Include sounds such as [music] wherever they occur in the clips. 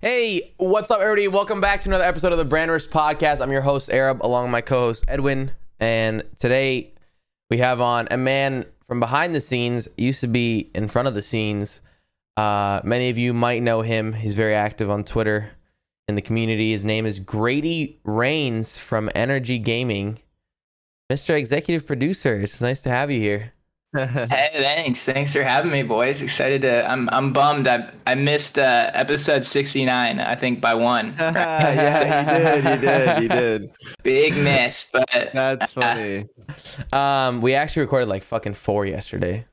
Hey, what's up, everybody? Welcome back to another episode of the Brandverse Podcast. I'm your host, Arab, along with my co-host Edwin. And today we have on a man from behind the scenes, used to be in front of the scenes. Uh, many of you might know him. He's very active on Twitter in the community. His name is Grady Rains from Energy Gaming. Mr. Executive Producer, it's nice to have you here. [laughs] hey, thanks. Thanks for having me, boys. Excited to. I'm. I'm bummed. I I missed uh, episode 69. I think by one. [laughs] [laughs] yeah, you did. You did. You did. Big miss, but That's funny. Um, we actually recorded like fucking four yesterday.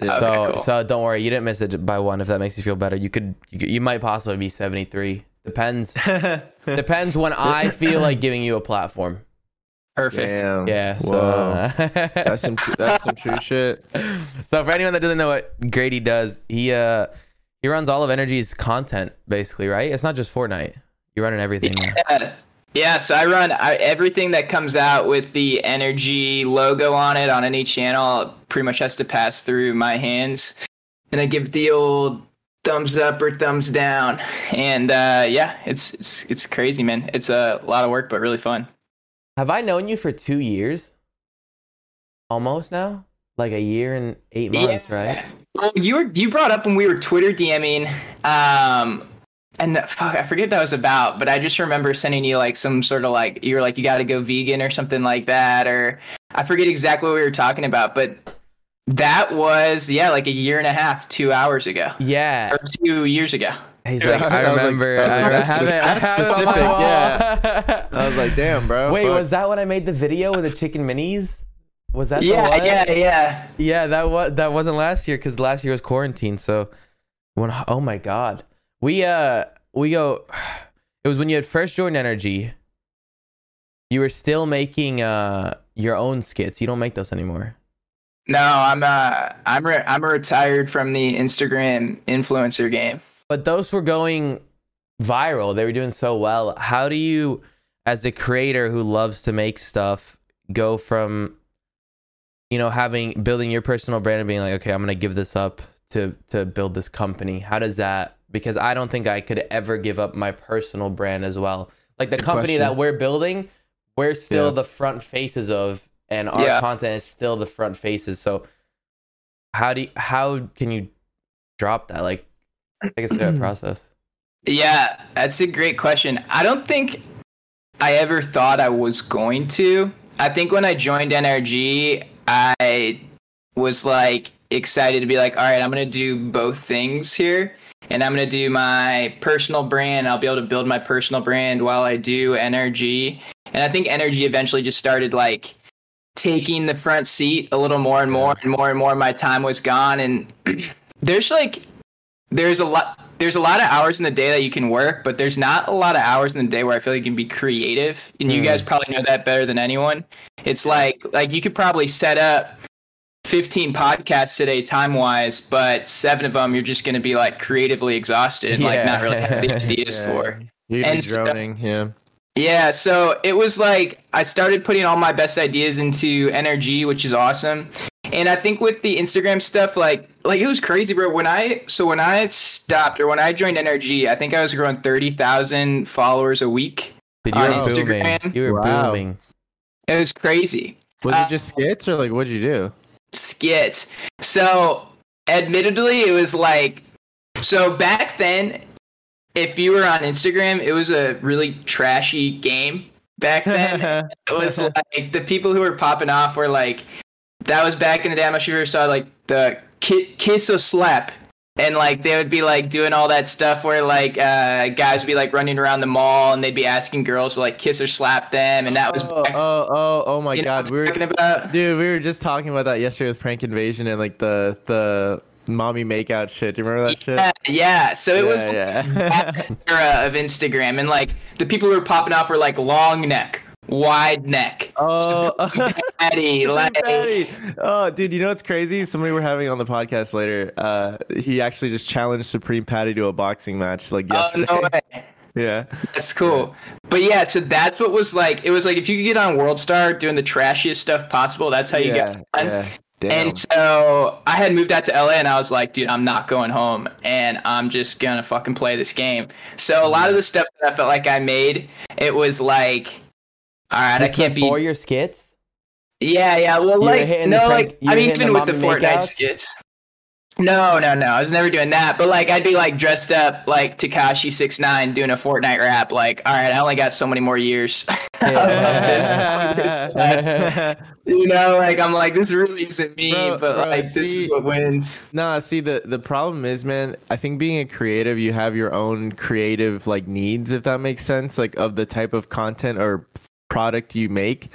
So cool. so don't worry, you didn't miss it by one. If that makes you feel better, you could you, could- you might possibly be seventy three. Depends depends when I feel like giving you a platform. Perfect. Damn. Yeah. So Whoa. uh, That's some. tr- That's some true shit. [laughs] so for anyone that doesn't know what Grady does, he uh he runs all of Energy's content basically, right? It's not just Fortnite. You're running everything. Yeah. Yeah, so I run I, everything that comes out with the energy logo on it on any channel pretty much has to pass through my hands. And I give the old thumbs up or thumbs down. And uh, yeah, it's, it's it's crazy, man. It's a lot of work but really fun. Have I known you for two years? Almost now, like a year and eight months, right? Well, you were you brought up when we were Twitter DMing, um, and fuck, I forget what that was about, but I just remember sending you like some sort of like you were like you got to go vegan or something like that, or I forget exactly what we were talking about, but that was yeah, like a year and a half, two hours ago, Yeah. or two years ago. He's Yeah, like, I I was like, remember. that's- I that's have it, I spec- have it on my specific, wall. yeah. [laughs] I was like, damn, bro. Wait, fuck. was that when I made the video with the chicken minis? Was that the Yeah, one? yeah, yeah. Yeah, that was that wasn't last year because last year was quarantine. So when oh my god, we uh we go. [sighs] It was when you had first joined Energy. You were still making uh your own skits. You don't make those anymore. No, I'm uh, I'm re- I'm retired from the Instagram influencer game. But those were going viral. They were doing so well. How do you, as a creator who loves to make stuff, go from, you know, having building your personal brand and being like, okay, I'm gonna give this up to to build this company. How does that? Because I don't think I could ever give up my personal brand as well. Like the Good company question. that we're building, we're still Yeah. the front faces of, and our Yeah. content is still the front faces. So, how do you, how can you drop that? Like, take us through that [clears throat] process. Yeah, that's a great question. I don't think I ever thought I was going to. I think when I joined NRG, I was like excited to be like, all right, I'm going to do both things here. And I'm going to do my personal brand. I'll be able to build my personal brand while I do NRG. And I think NRG eventually just started like taking the front seat a little more and more and more and more. My time was gone. And [clears throat] there's like, there's a lot there's a lot of hours in the day that you can work, but there's not a lot of hours in the day where I feel like you can be creative. And you Hmm. guys probably know that better than anyone. It's like like you could probably set up 15 podcasts today time wise, but seven of them you're just going to be like creatively exhausted and like not really have the ideas [laughs] Yeah. for. You'd be and so- droning. Yeah. Yeah, so it was like I started putting all my best ideas into energy, which is awesome. And I think with the Instagram stuff, like like it was crazy, bro. When I so when I stopped or when I joined NRG, I think I was growing thirty thousand followers a week. Dude, you on were Instagram. booming. You were Wow. booming. It was crazy. Was Uh, it just skits or like what'd you do? skits. So, admittedly, it was like so back then. If you were on Instagram, it was a really trashy game back then. [laughs] it was like the people who were popping off were like that was back in the day. I'm not sure if you ever saw like the ki- kiss or slap. And like they would be like doing all that stuff where like uh, guys would be like running around the mall and they'd be asking girls to like kiss or slap them, and that was oh, back, oh, oh, oh my god. We were talking about. Dude, we were just talking about that yesterday with Prank Invasion and like the the mommy makeout shit. Do you remember that shit? Yeah, yeah. So it was yeah. that [laughs] era of Instagram, and like the people who were popping off were like long neck, wide neck, oh, [laughs] patty, [laughs] like Patty. Oh, dude, you know what's crazy? Somebody we're having on the podcast later. Uh, he actually just challenged Supreme Patty to a boxing match like oh no way. [laughs] Yeah. That's cool. But yeah, so that's what was like. It was like if you could get on World Star doing the trashiest stuff possible, that's how you yeah, got on. yeah. Damn. And so I had moved out to LA and I was like, dude, I'm not going home and I'm just gonna fucking play this game. So a lot of the stuff that I felt like I made, it was like, all right, I can't be. before your skits. Yeah, yeah. Well, were like no, prank- like I mean, even the with the Fortnite makeouts? skits. No, no, no. I was never doing that. But like, I'd be like dressed up like Tekashi Six Nine doing a Fortnite rap. Like, all right, I only got so many more years. [laughs] I this. I love this. [laughs] you know, like I'm like this really isn't me, Bro, but bro, like this is see- what wins. Nah, see the the problem is, man. I think being a creative, you have your own creative like needs, if that makes sense, like of the type of content or product you make.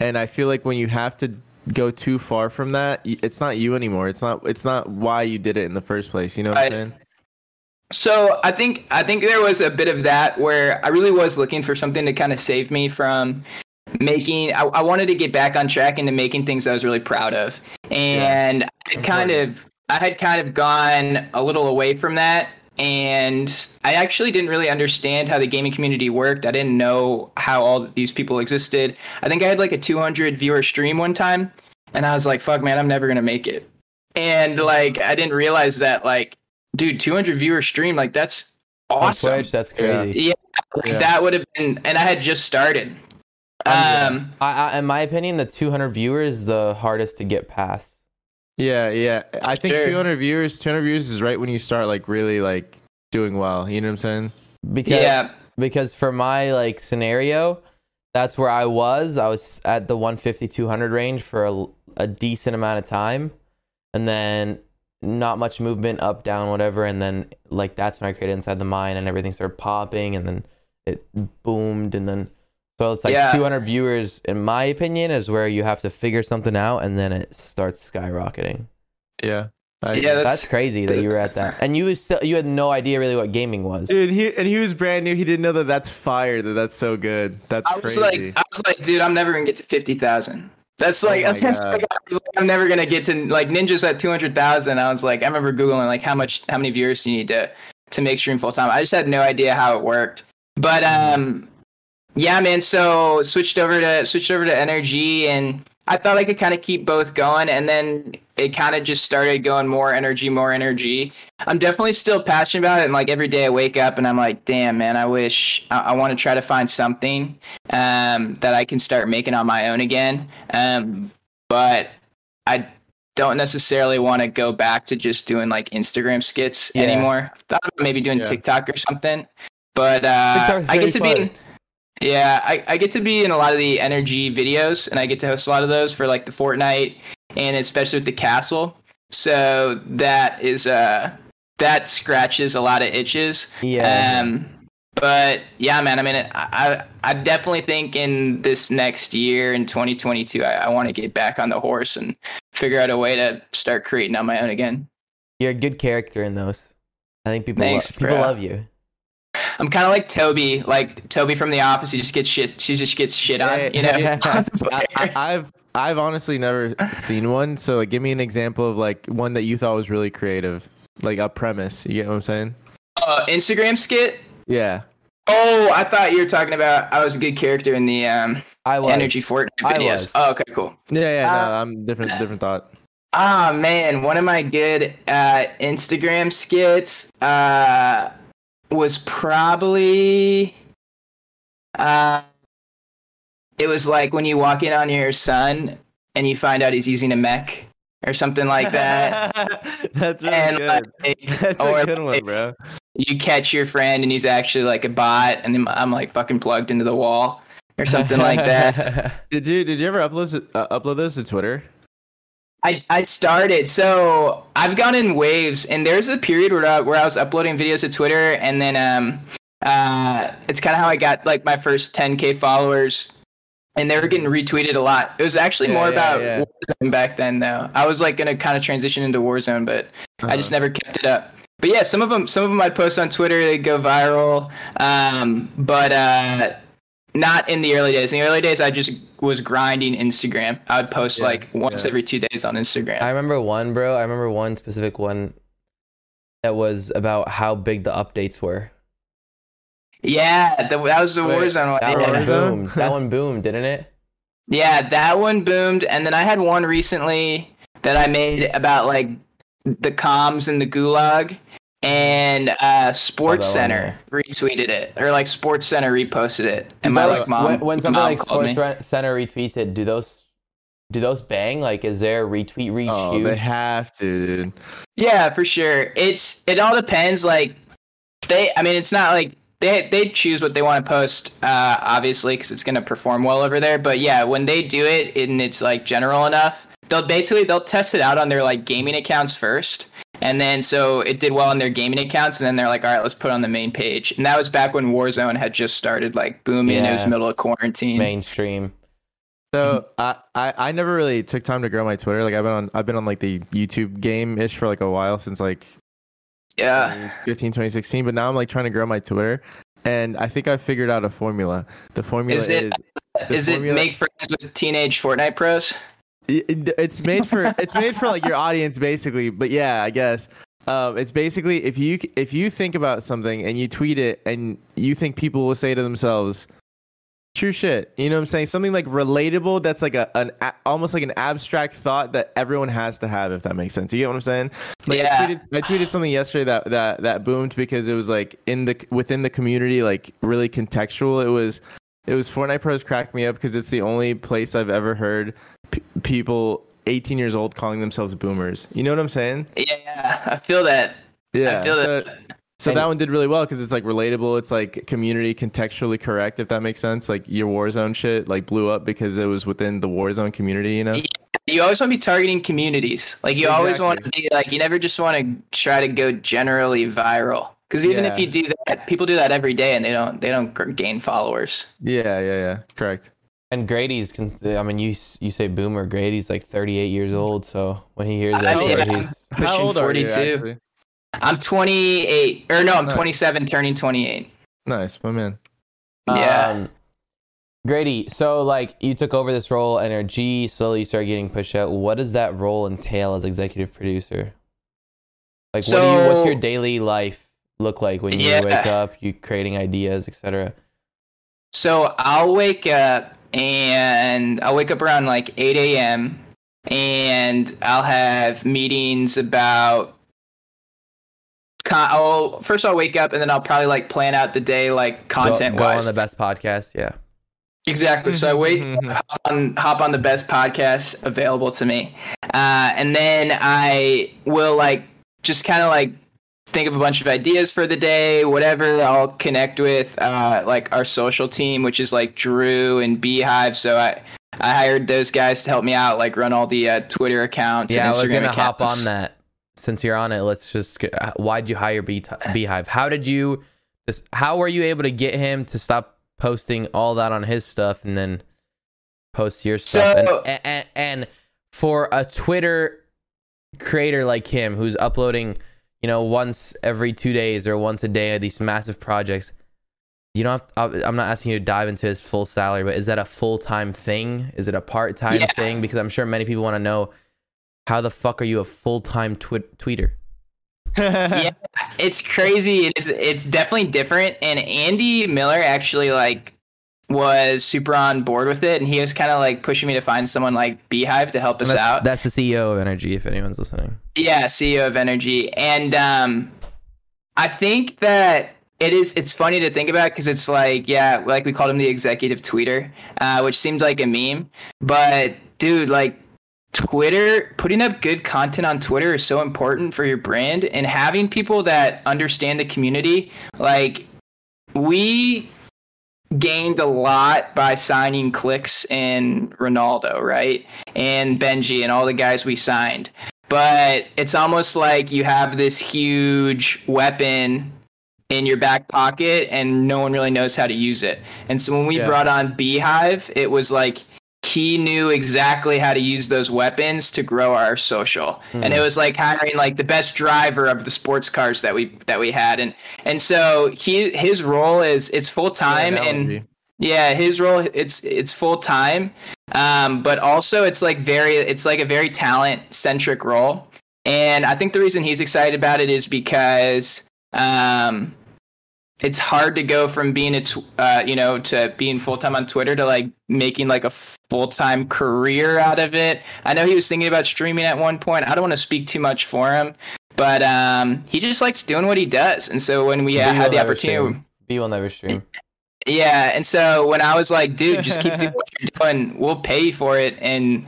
And I feel like when you have to go too far from that, it's not you anymore. It's not. It's not why you did it in the first place. You know what I'm saying? So I think I think there was a bit of that where I really was looking for something to kind of save me from making. I, I wanted to get back on track into making things I was really proud of, and I had kind of I had kind of gone a little away from that. And I actually didn't really understand how the gaming community worked. I didn't know how all these people existed. I think I had like a 200 viewer stream one time, and I was like, "Fuck, man, I'm never gonna make it." And like, I didn't realize that like dude 200 viewer stream like that's awesome Twitch, that's crazy. yeah, like, Yeah. that would have been and i had just started um I, I, in my opinion, the 200 viewers is the hardest to get past. Yeah, yeah. I think Sure. 200 viewers, 200 viewers is right when you start like really like doing well. You know what I'm saying? Because yeah because for my like scenario, that's where I was. I was at the 150 200 range for a, a decent amount of time, and then not much movement up down whatever, and then like that's when I created inside the mine and everything started popping, and then it boomed, and then so it's like Yeah. 200 viewers in my opinion is where you have to figure something out, and then it starts skyrocketing. Yeah. I Yeah, that's- That's crazy that you were at that, and you was still you had no idea really what gaming was. Dude, he and he was brand new. He didn't know that that's fire. That that's so good. That's i was crazy. like i was like dude i'm never gonna get to 50000 that's like, Oh [laughs] that's like, I was like i'm never gonna get to like ninjas at 200000 i was like i remember googling like how much how many viewers do you need to to make stream full time i just had no idea how it worked but um yeah man so switched over to switched over to NRG and i thought i could kind of keep both going and then it kind of just started going more energy more energy i'm definitely still passionate about it and like every day i wake up and i'm like damn man i wish i, I want to try to find something um that i can start making on my own again um but i don't necessarily want to go back to just doing like instagram skits Yeah. anymore i thought about maybe doing Yeah. tiktok or something but uh i get to be fun. in, yeah, I, I get to be in a lot of the energy videos and I get to host a lot of those for like the Fortnite and especially with the castle. So that is uh that scratches a lot of itches. Yeah. Um but yeah, man, I mean I I, definitely think in this next year in 2022 I, I want to get back on the horse and figure out a way to start creating on my own again. You're a good character in those. I think people Thanks, lo- people love you. I'm kind of like Toby, like Toby from The Office. He just gets shit. She just gets shit on, you know. [laughs] I. I, I've I've honestly never seen one. So like, give me an example of like one that you thought was really creative, like a premise. You get what I'm saying? uh, Instagram skit. Yeah. Oh, I thought you were talking about I was a good character in the um, I was. Energy Fortnite videos. Oh, okay, cool. Yeah, yeah. Uh, no, I'm different. Different thought. Ah man, one of my good uh, Instagram skits uh, was probably uh, it was like when you walk in on your son and you find out he's using a mech or something like that. [laughs] That's really and good. like, [laughs] That's a good one, bro. you catch your friend and he's actually like a bot and I'm like fucking plugged into the wall or something like that. [laughs] Did you did you ever upload uh, upload this to Twitter? I, I started so I've gone in waves and there's a period where I, where I was uploading videos to Twitter and then um uh it's kind of how I got like my first 10k followers and they were getting retweeted a lot. It was actually Yeah, more yeah, about yeah. Warzone back then though. I was like gonna kind of transition into Warzone, but I just Uh-huh. never kept it up. But yeah, some of them some of them I'd post on Twitter, they go viral. Um, but uh, not in the early days. In the early days, I just was grinding Instagram. I would post Yeah, like once yeah. every two days on Instagram. I remember one, bro. I remember one specific one that was about how big the updates were. yeah, the, that was the Wait, Warzone one. That Yeah. one Warzone? boomed. [laughs] that one boomed, didn't it? Yeah, that one boomed, and then I had one recently that I made about like the comms and the gulag, and uh, Sports Oh, that one, Center retweeted it, or like SportsCenter reposted it, and my like mom when, when something mom like called me. Sports Re- Center retweets it, do those do those bang? Like, is there retweet reach Oh, huge? they have to, dude. Yeah, for sure. It's it all depends. Like they, I mean, it's not like they they choose what they want to post, uh, obviously, because it's gonna perform well over there. But yeah, when they do it and it's like general enough, they'll basically they'll test it out on their like gaming accounts first. And then so it did well on their gaming accounts, and then they're like, all right, let's put it on the main page. And that was back when Warzone had just started like booming. It was middle of quarantine. mainstream. So mm-hmm. I, I I never really took time to grow my Twitter. Like I've been on I've been on like the YouTube game ish for like a while since like Yeah. 2015 2016 but now i'm like trying to grow my twitter and i think i figured out a formula the formula Is is, it- Is it make friends with teenage Fortnite pros? It- it's made for it's made for like your audience basically but yeah i guess. Um, it's basically if you if you think about something and you tweet it and you think people will say to themselves true shit you know what i'm saying? Something like relatable that's like a an a, almost like an abstract thought that everyone has to have if that makes sense. You get what i'm saying? Like Yeah. I, tweeted, I tweeted something yesterday that that that boomed because it was like in the within the community like really contextual. It was it was Fortnite Pros cracked me up because it's the only place I've ever heard p- people 18 years old calling themselves boomers. You know what I'm saying? Yeah, yeah. I feel that. Yeah. I feel so, that. so that one did really well because it's like relatable. It's like community contextually correct, if that makes sense. Like your Warzone shit like blew up because it was within the Warzone community. You know? Yeah. You always want to be targeting communities. Like you always want to be like you never just want to try to go generally viral. Because even if you do that, people do that every day and they don't they don't gain followers. Yeah, yeah, yeah. Correct. And Grady's, con- I mean, you you say boomer. Grady's like 38 years old, so when he hears I that, mean, shit, yeah. he's How Pushing old are you? 42. I'm 28, or no, I'm Nice. 27, turning 28. Nice, my man. Yeah. Um, Grady, so like you took over this role, NRG, slowly you started getting pushed out. What does that role entail as executive producer? Like, what do you? What's your daily life look like when you Yeah. wake up? You creating ideas, etc. So I'll wake up and I'll wake up around like 8 a.m. and I'll have meetings about. Con- I'll first I'll wake up and then I'll probably like plan out the day like content go, go on the best podcast. Yeah. Exactly. So I wake hop on hop on the best podcast available to me, uh, and then I will like just kind of like think of a bunch of ideas for the day, whatever. I'll connect with uh, like our social team, which is like Drew and Beehive. So I I hired those guys to help me out, like run all the uh, Twitter accounts. Yeah, I and was Instagram gonna hop accounts. on that. Since you're on it, let's just. uh, Why'd you hire Bee- Beehive? How did you? How were you able to get him to stop posting all that on his stuff and then post your stuff? So- and, and and for a Twitter creator like him, who's uploading, you know, once every two days or once a day these massive projects. You don't have. I'm not asking you to dive into his full salary, but is that a full time thing? Is it a part time Yeah. thing? Because I'm sure many people want to know how the fuck are you a full time twi- tweeter? yeah, [laughs] it's crazy. It's it's definitely different. And Andy Miller actually like was super on board with it, and he was kind of like pushing me to find someone like Beehive to help us That's, out. that's the CEO of Energy. If anyone's listening, Yeah, CEO of Energy, and um, I think that it is. It's funny to think about because it's like, yeah, like we called him the executive tweeter, uh, which seems like a meme, but dude, like. Twitter, putting up good content on Twitter is so important for your brand and having people that understand the community. Like, we gained a lot by signing Clix and Ronaldo, right? And Benji and all the guys we signed. But it's almost like you have this huge weapon in your back pocket and no one really knows how to use it. And so when we Yeah. brought on Beehive, it was like he knew exactly how to use those weapons to grow our social. And it was like hiring like the best driver of the sports cars that we that we had. And and so he his role is it's full time and yeah, his role it's it's full time, um, but also it's like very it's like a very talent centric role, and I think the reason he's excited about it is because um, it's hard to go from being a tw- uh, you know to being full time on Twitter to like making like a full time career out of it. I know he was thinking about streaming at one point. I don't want to speak too much for him, but um, he just likes doing what he does. And so when we uh, had the opportunity, stream. B will never stream. yeah, and so when I was like, dude, just keep doing [laughs] what you're doing. We'll pay for it, and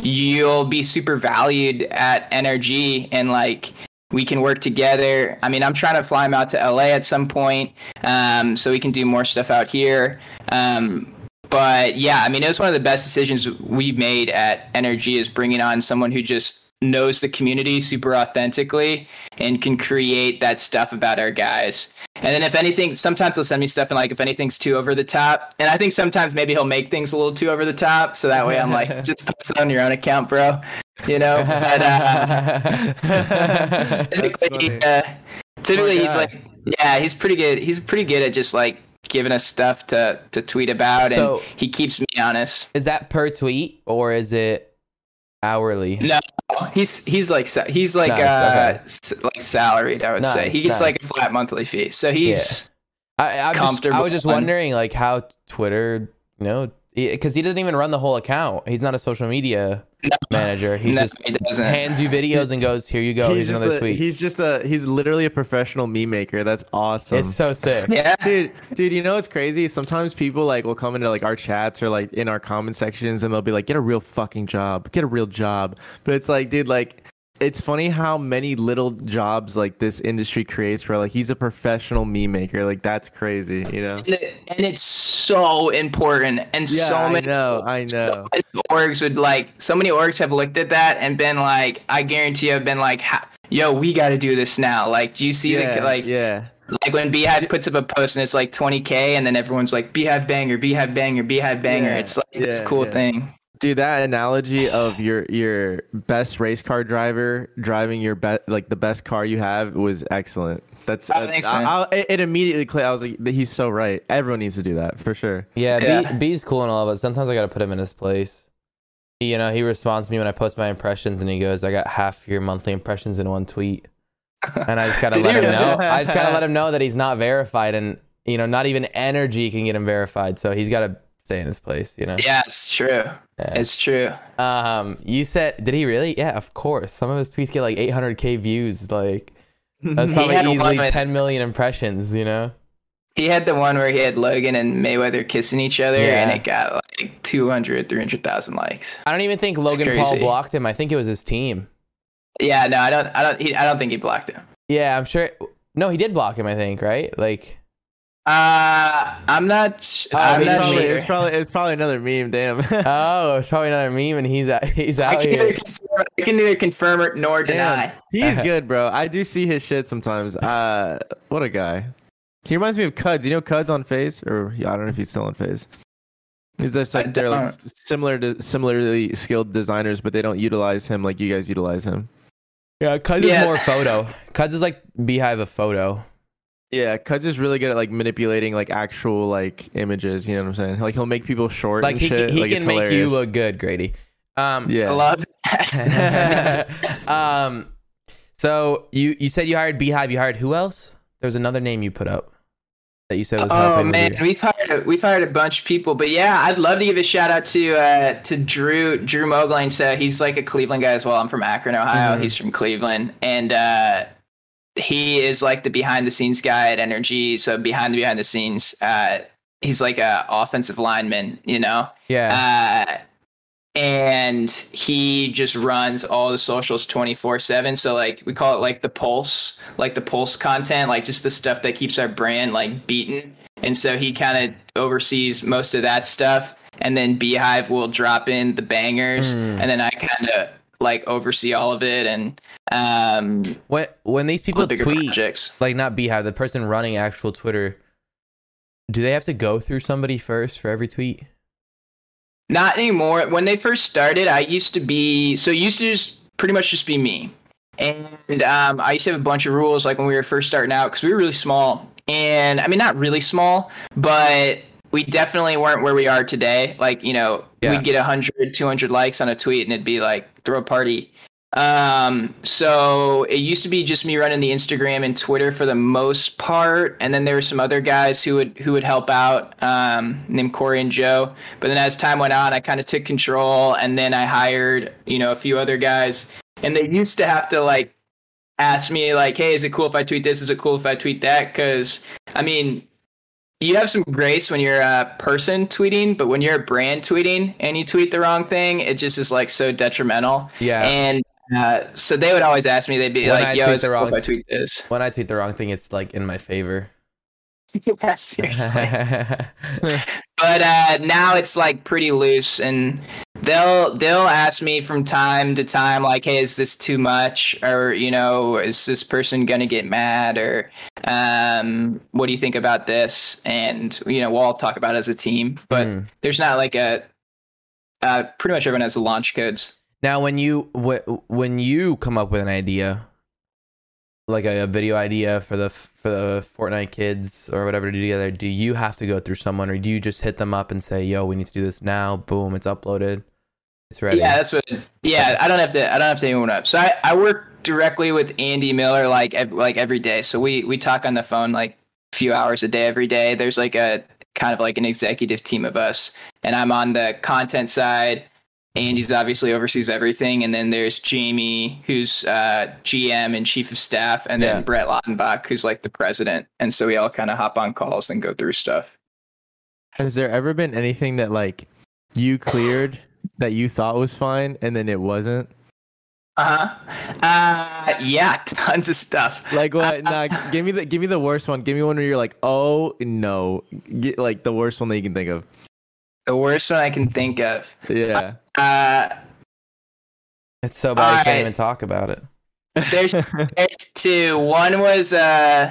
you'll be super valued at NRG, and like we can work together. I mean, I'm trying to fly him out to LA at some point, um, so we can do more stuff out here. Um, but yeah, I mean, it was one of the best decisions we made at Energy is bringing on someone who just knows the community super authentically and can create that stuff about our guys. And then if anything, sometimes he'll send me stuff and like if anything's too over the top. And I think sometimes maybe he'll make things a little too over the top. So that way I'm like, [laughs] just post it on your own account, bro. You know? But uh, [laughs] typically, uh, typically he's like, yeah, he's pretty good. He's pretty good at just like giving us stuff to to tweet about, So- and he keeps me honest. is that per tweet or is it hourly? No, he's he's like he's like Nice, uh okay. s- like salaried. I would say he gets nice. like a flat monthly fee. So he's I, I, was just, I was just wondering like how Twitter, you know, because he doesn't even run the whole account. He's not a social media No. manager. He no, just he doesn't. hands you videos and goes, "Here you go. he's Here's just another a, tweet." he's just a he's literally a professional meme maker. That's awesome. It's so sick. yeah, dude dude you know what's crazy sometimes people like will come into like our chats or like in our comment sections and they'll be like get a real fucking job get a real job but it's like dude like it's funny how many little jobs like this industry creates where like he's a professional meme maker like that's crazy you know and, it- and it's so important, and yeah so i many know i [laughs] know many orgs would like so many orgs have looked at that and been like, I guarantee have been like, yo, we got to do this now. Like, do you see yeah the like yeah like when Beehive puts up a post and it's like 20k, and then everyone's like Beehive banger, Beehive banger, Beehive banger. Yeah, it's like this cool yeah. thing. Dude, that analogy of your your best race car driver driving your be- like the best car you have was excellent. That's Oh, uh, thanks, I- I- it, it immediately clicked. I was like, he's so right. Everyone needs to do that for sure. Yeah, Yeah. B, B's cool and all, but sometimes I gotta put him in his place. He, you know, he responds to me when I post my impressions, and he goes, "I got half your monthly impressions in one tweet," and I just gotta [laughs] let him know. I just gotta let [laughs] him know that he's not verified, and you know, not even energy can get him verified, so he's gotta stay in his place. You know. Yeah, it's true. Yeah. It's true. Um, you said, did he really? Yeah, of course. Some of his tweets get like 800k views. Like that's [laughs] probably easily with- 10 million impressions. You know. He had the one where he had Logan and Mayweather kissing each other, Yeah. and it got like 200, 300,000 likes. I don't even think Logan Paul blocked him. I think it was his team. Yeah, no, I don't, I don't, he, I don't think he blocked him. Yeah, I'm sure. No, he did block him. I think right. Like. Uh, I'm not, sh- Oh, I'm he's not probably, sure. it's probably it's probably another meme. Damn. [laughs] Oh, it's probably another meme, and he's out, he's I out can, here. neither confirm, I can neither confirm it nor deny. He's [laughs] good, bro. I do see his shit sometimes. Uh, what a guy. He reminds me of Cuds. You know Cuds on FaZe, or yeah, I don't know if he's still on FaZe. He's just like they're like similar to similarly skilled designers, but they don't utilize him like you guys utilize him. Yeah, Cuds Yeah. is more photo. Cuds is like Beehive of photo. Yeah, Cuds is really good at like manipulating like actual like images. You know what I'm saying? Like he'll make people short Like and he, shit. he like, can it's make you look good, Grady. Um, I Yeah. love that. [laughs] um, so you you said you hired Beehive. You hired who else? There was another name you put up that you said was Oh helping with man, you. we've hired a, we've hired a bunch of people, but yeah, I'd love to give a shout out to uh, to Drew Drew Mogling. So he's like a Cleveland guy as well. I'm from Akron, Ohio. Mhm. He's from Cleveland, and uh, he is like the behind the scenes guy at Energy. So behind the behind the scenes, uh, he's like a offensive lineman, you know. Yeah. Uh, and he just runs all the socials 24 7 so like we call it like the pulse like the pulse content like just the stuff that keeps our brand like beaten and so he kind of oversees most of that stuff and then beehive will drop in the bangers Mm. and then i kind of like oversee all of it and um when when these people tweet, projects like not Beehive, the person running actual Twitter, do they have to go through somebody first for every tweet? Not anymore. When they first started, I used to be so it used to just pretty much just be me, and um, I used to have a bunch of rules like when we were first starting out because we were really small, and I mean not really small, but we definitely weren't where we are today. Like you know, Yeah. we'd get 100, 200 likes on a tweet, and it'd be like throw a party. Um, so it used to be just me running the Instagram and Twitter for the most part, and then there were some other guys who would who would help out, um, named Corey and Joe. But then as time went on, I kind of took control, and then I hired you know a few other guys, and they used to have to like ask me like, "Hey, is it cool if I tweet this? Is it cool if I tweet that?" Because I mean, you have some grace when you're a person tweeting, but when you're a brand tweeting and you tweet the wrong thing, it just is like so detrimental. Yeah. And uh, so they would always ask me, they'd be When I like, "Yo, tweet is the wrong- if I tweet this?" When I tweet the wrong thing, it's like in my favor. [laughs] yeah, seriously. [laughs] but uh, now it's like pretty loose, and they'll they'll ask me from time to time, like, "Hey, is this too much?" Or you know, "Is this person gonna get mad?" Or um, "What do you think about this?" And you know, we'll all talk about it as a team, but Hmm. there's not like a. Uh, pretty much everyone has the launch codes. Now, when you wh- when you come up with an idea, like a, a video idea for the for the Fortnite kids or whatever to do together, do you have to go through someone, or do you just hit them up and say, "Yo, we need to do this now"? Boom, it's uploaded, it's ready. Yeah, that's what. Yeah, I don't have to. I don't have to anyone up. So I, I work directly with Andy Miller like ev- like every day. So we we talk on the phone like a few hours a day every day. There's like a kind of like an executive team of us, and I'm on the content side. Andy's obviously oversees everything, and then there's Jamie, who's uh, GM and chief of staff, and then Yeah. Brett Lautenbach, who's like the president. And so we all kind of hop on calls and go through stuff. Has there ever been anything that like you cleared that you thought was fine and then it wasn't? Uh-huh. Uh Yeah, [laughs] tons of stuff. Like what? nah, give me the give me the worst one. Give me one where you're like, oh no, Get, like the worst one that you can think of. The worst one I can think of. Yeah. Uh, it's so bad I can't Alright. even talk about it. there's [laughs] there's two. One was uh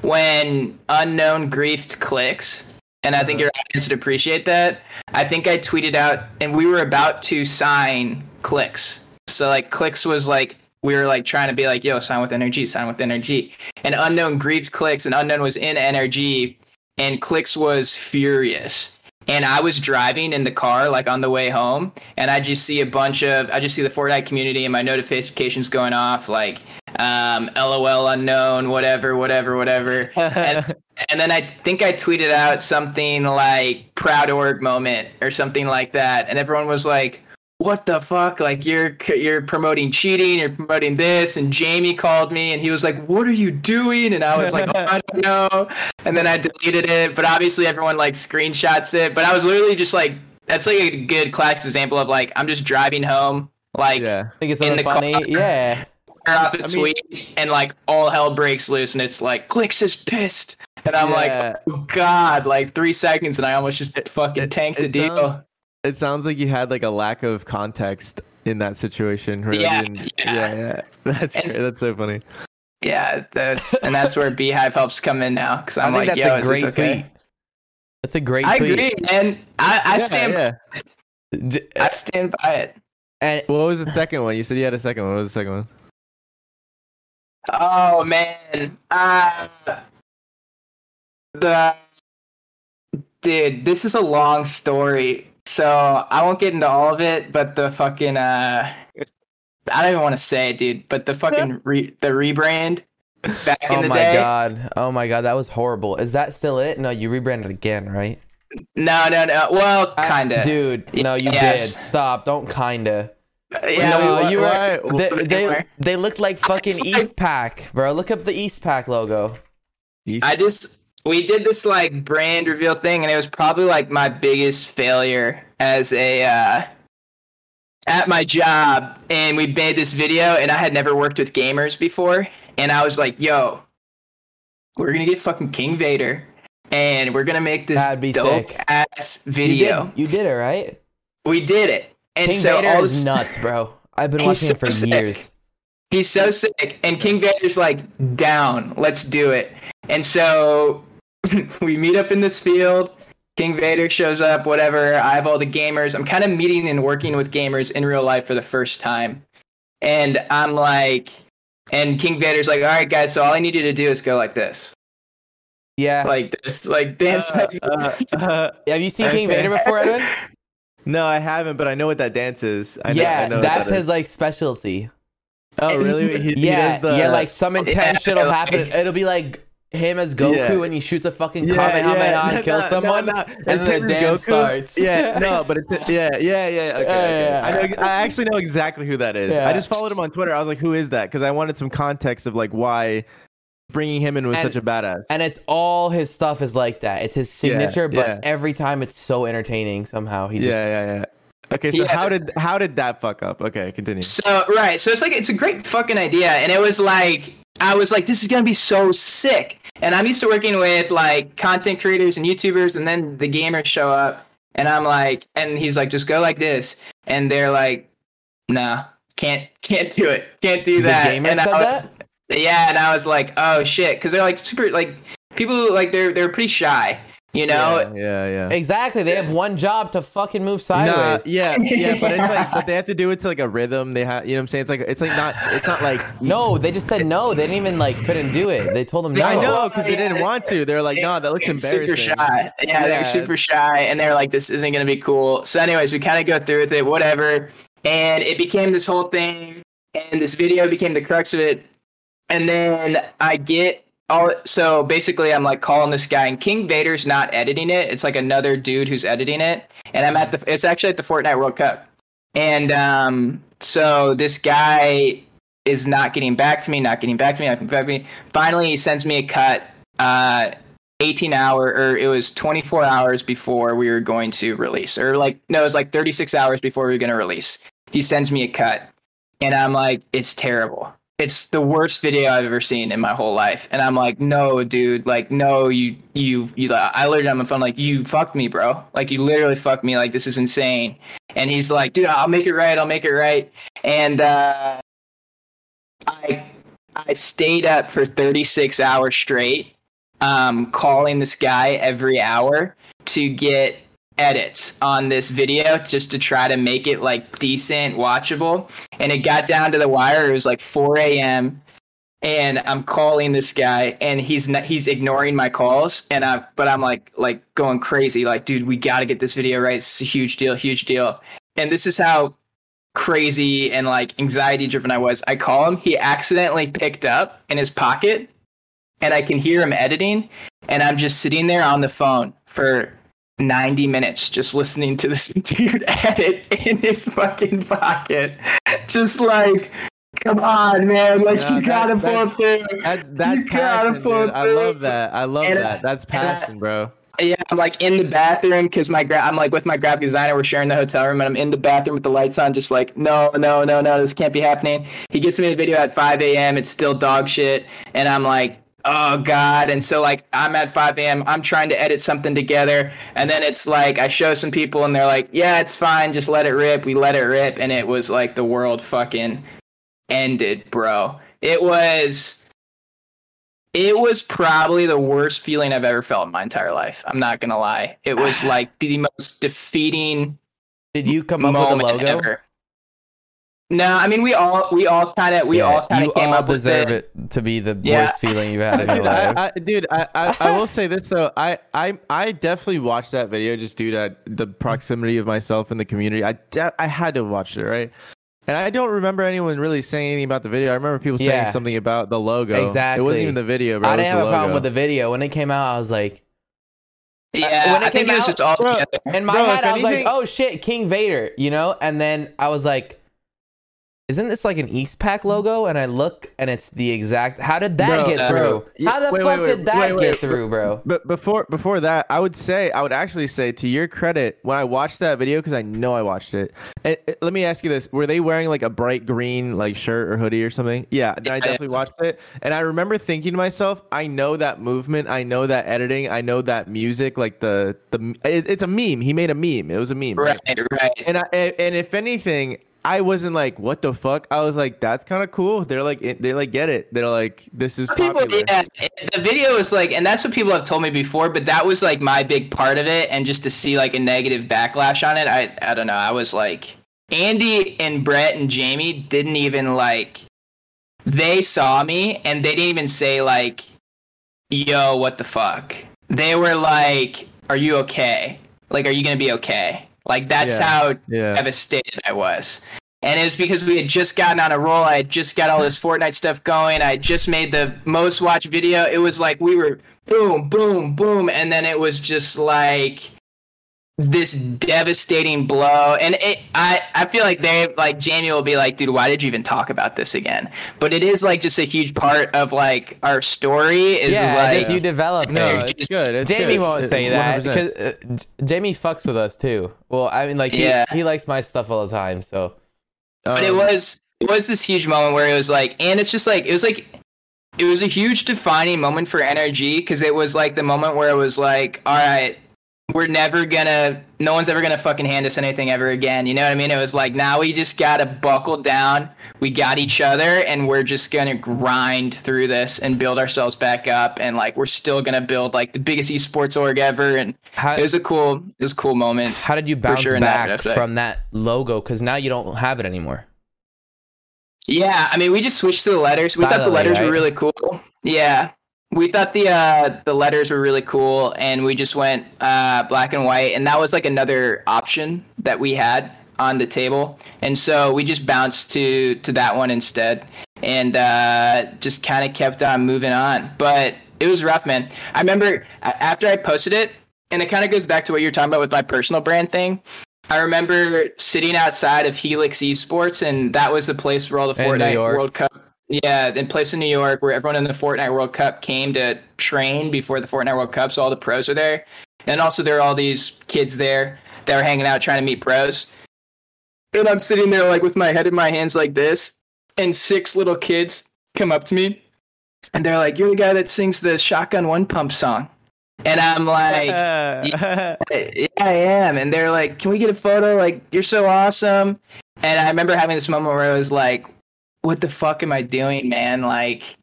when unknown griefed Clix, and I think your audience would appreciate that. I think I tweeted out, and we were about to sign Clix. So like Clix was like we were like trying to be like, yo, sign with NRG, sign with NRG. And unknown griefed Clix, and unknown was in NRG, and Clix was furious. And I was driving in the car, like on the way home, and I just see a bunch of, I just see the Fortnite community and my notifications going off, like, um, LOL unknown, whatever, whatever, whatever. [laughs] and, and then I think I tweeted out something like proud org moment or something like that. And everyone was like, what the fuck? Like you're you're promoting cheating, you're promoting this. And Jamie called me and he was like, "What are you doing?" And I was like, oh, "I don't know." And then I deleted it, but obviously everyone like screenshots it. But I was literally just like, that's like a good classic example of like I'm just driving home, like yeah. I think it's In the funny. car. Yeah, turn off a I mean- tweet, and like all hell breaks loose, and it's like Clix is pissed, and I'm Yeah. like, oh god, like three seconds, and I almost just fucking it- tanked the it deal. sounds- It sounds like you had like a lack of context in that situation. where Yeah, yeah. yeah, yeah. [laughs] That's And-. That's so funny. Yeah, that's and that's where Beehive helps come in now because I'm like, yo, a is great this okay? tweet. That's a great I tweet. agree, and I, I stand, I stand by it. And What was the second one? You said you had a second one. What was the second one? Oh man, uh, the dude, this is a long story, so I won't get into all of it. But the fucking, uh, I don't even want to say it, dude. But the fucking [laughs] re- the rebrand back in oh the day. Oh my god, oh my god, that was horrible. Is that still it? No, you rebranded again, right? No, no, no. Well, Uh, kinda. dude. No, you Yes. did. Stop. Don't kinda. yeah, no, we- you were. why- They, they, they looked like fucking [laughs] It's like- Eastpak, bro. Look up the Eastpak logo. I just we did this like brand reveal thing, and it was probably like my biggest failure as a uh, at my job. And we made this video, and I had never worked with gamers before, and I was like, "Yo, we're gonna get fucking King Vader, and we're gonna make this dope sick. ass You video." did, you did it, right? We did it, and King so Vader all is this, nuts, bro. I've been [laughs] watching him for sick. years. He's so sick. And King Vader's like, down, let's do it. And so [laughs] we meet up in this field. King Vader shows up, whatever. I have all the gamers. I'm kind of meeting and working with gamers in real life for the first time. And I'm like, and King Vader's like, all right, guys, so all I need you to do is go like this. Yeah. Like this, like dance. Uh, like this. uh, uh, [laughs] Have you seen King. Vader before, Edwin? [laughs] No, I haven't, but I know what that dance is. I know, yeah, I know that's that his is. like specialty. Oh, really? He, he yeah, does the, yeah, like some intense Yeah, shit'll happen. like- It'll be like him as Goku Yeah. and he shoots a fucking Yeah, Kamehameha yeah, and [laughs] kills no, someone, no, no. and then It's the him as dance starts. Yeah, [laughs] no, but it's yeah, yeah, yeah. Okay, okay. Yeah, yeah. I know. I actually know exactly who that is. Yeah. I just followed him on Twitter. I was like, who is that? Because I wanted some context of like why bringing him in was And- such a badass. And it's all his stuff is like that. It's his Yeah, signature, but yeah. every time it's so entertaining somehow. He just yeah, yeah, yeah. Okay, so Yeah. how did how did that fuck up? Okay, continue. So right, so it's like it's a great fucking idea, and it was like I was like, this is gonna be so sick. And I'm used to working with like content creators and YouTubers, and then the gamers show up, and I'm like, and he's like, just go like this, and they're like, nah, can't can't do it, can't do that. and said I was, that? yeah, and I was like, oh shit, because they're like super like people like they're they're pretty shy, you know. yeah, yeah, yeah. exactly. They have one job to fucking move Nah, sideways. yeah, yeah, but it's like, but [laughs] they have to do it to like a rhythm. They have, you know, what I'm saying? It's like, it's like not, it's not like. [laughs] No, they just said no. They didn't even like couldn't do it. They told them no. I know because they didn't want to. They're like, no, that looks embarrassing. Super shy. Yeah, Yeah. they're super shy, and they're like, "This isn't gonna be cool." So, anyways, we kind of go through with it, whatever, and it became this whole thing, and this video became the crux of it. And then I get all. So basically, I'm like calling this guy, and King Vader's not editing it. It's like another dude who's editing it, and I'm at the. It's actually at the Fortnite World Cup, and um, so this guy is not getting back to me, not getting back to me, not getting back to me. Finally, he sends me a cut. Uh, 18 hour or it was 24 hours before we were going to release or like no it was like 36 hours before we were going to release he sends me a cut and i'm like it's terrible it's the worst video i've ever seen in my whole life. And i'm like no dude like no you you you i literally on the phone like you fucked me bro. Like you literally fucked me. Like this is insane. And he's like dude i'll make it right i'll make it right. And uh i i stayed up for 36 hours straight um, calling this guy every hour to get edits on this video just to try to make it like decent, watchable. And it got down to the wire. It was like 4 a.m. And I'm calling this guy, and he's not, he's ignoring my calls, and I but I'm like like going crazy, like dude, we got to get this video right. It's a huge deal, huge deal. And this is how crazy and like anxiety driven I was. I call him, he accidentally picked up in his pocket and I can hear him editing, and I'm just sitting there on the phone for 90 minutes just listening to this [laughs] dude edit in his fucking pocket. Just like, come on, man. Like, Yeah, you gotta pull through. [laughs] That's that's gotta passion, dude. I love that. I love And I- that. That's and I- passion, bro. Yeah, I'm like in the bathroom because my gra- I'm like with my graphic designer. We're sharing the hotel room, and I'm in the bathroom with the lights on, just like no, no, no, no, this can't be happening. He gets me a video at 5 a.m. It's still dog shit, and I'm like, oh god. And so like I'm at 5 a.m. I'm trying to edit something together, and then it's like I show some people, and they're like, yeah, it's fine, just let it rip. We let it rip, and it was like the world fucking ended, bro. It was it was probably the worst feeling I've ever felt in my entire life. I'm not gonna lie. It was [sighs] like the most defeating Did you come up with a logo? ever. No, I mean we all we all kind of we Yeah, all kind you of came all up with deserve it. it. to be the Yeah. worst feeling you've had in [laughs] your Dude, life. I, I, dude, I, I, I will say this though. I, I, I definitely watched that video just due to the proximity of myself and the community. I, de- I had to watch it, right? And I don't remember anyone really saying anything about the video. I remember people saying Yeah. something about the logo. Exactly, it wasn't even the video, bro. I it was didn't the have a problem with the video. When it came out, I was like, Yeah, when it I think came it was out- just all Bro, together. in my Bro, head, I was anything- like, oh shit, King Vader, you know? And then I was like, isn't this like an Eastpak logo? And I look and it's the exact. How did that Bro, get uh, through? yeah, How the wait, fuck wait, wait, did that wait, get through, bro? But before before that, I would say I would actually say to your credit when I watched that video because I know I watched it. And, let me ask you this: Were they wearing like a bright green like shirt or hoodie or something? Yeah, then I Yeah, definitely watched it, and I remember thinking to myself, I know that movement, I know that editing, I know that music. Like the the it, it's a meme. He made a meme. It was a meme, right? Right, right. And I and and if anything. I wasn't like, what the fuck? I was like, that's kind of cool. They're like, they like get it. They're like, this is people popular. yeah the video is like and that's what people have told me before but that was like my big part of it and just to see like a negative backlash on it i i don't know i was like andy and brett and jamie didn't even like they saw me and they didn't even say like yo what the fuck they were like are you okay like are you gonna be okay Like that's Yeah. how Yeah. devastated I was. And it was because we had just gotten on a roll. I had just got all this Fortnite stuff going. I had just made the most watched video. It was like we were boom, boom, boom. And then it was just like this devastating blow. And it, I, I feel like they, like Jamie will be like, dude, why did you even talk about this again? But it is like just a huge part of like our story is yeah, like, you develop No, it. it's good. It's Jamie good. won't say that because uh, Jamie fucks with us too. Well, I mean, like, he, Yeah. he likes my stuff all the time. So but it Um, was it was this huge moment where it was like and it's just like it was like it was a huge defining moment for energy because it was like the moment where it was like all right we're never gonna no one's ever gonna fucking hand us anything ever again you know what i mean it was like now we just gotta buckle down we got each other and we're just gonna grind through this and build ourselves back up and like we're still gonna build like the biggest esports org ever and how it was a cool it was a cool moment how did you bounce sure in that back from that logo? Because now you don't have it anymore. Yeah, I mean, we just switched to the letters. We thought the letters right? were really cool. Yeah, we thought the uh, the letters were really cool, and we just went uh, black and white, and that was like another option that we had on the table, and so we just bounced to to that one instead, and uh, just kind of kept on moving on. But it was rough, man. I remember after I posted it, and it kind of goes back to what you're talking about with my personal brand thing. I remember sitting outside of Helix Esports, and that was the place where all the In Fortnite World Cup. Yeah, in place in New York, where everyone in the Fortnite World Cup came to train before the Fortnite World Cup. So all the pros are there, and also there are all these kids there that were hanging out trying to meet pros. And I'm sitting there like with my head in my hands like this, and six little kids come up to me, and they're like, "You're the guy that sings the Shotgun One Pump song," and I'm like. [laughs] yeah, I am. And they're like, can we get a photo? Like, you're so awesome. And I remember having this moment where I was like, what the fuck am I doing, man? Like,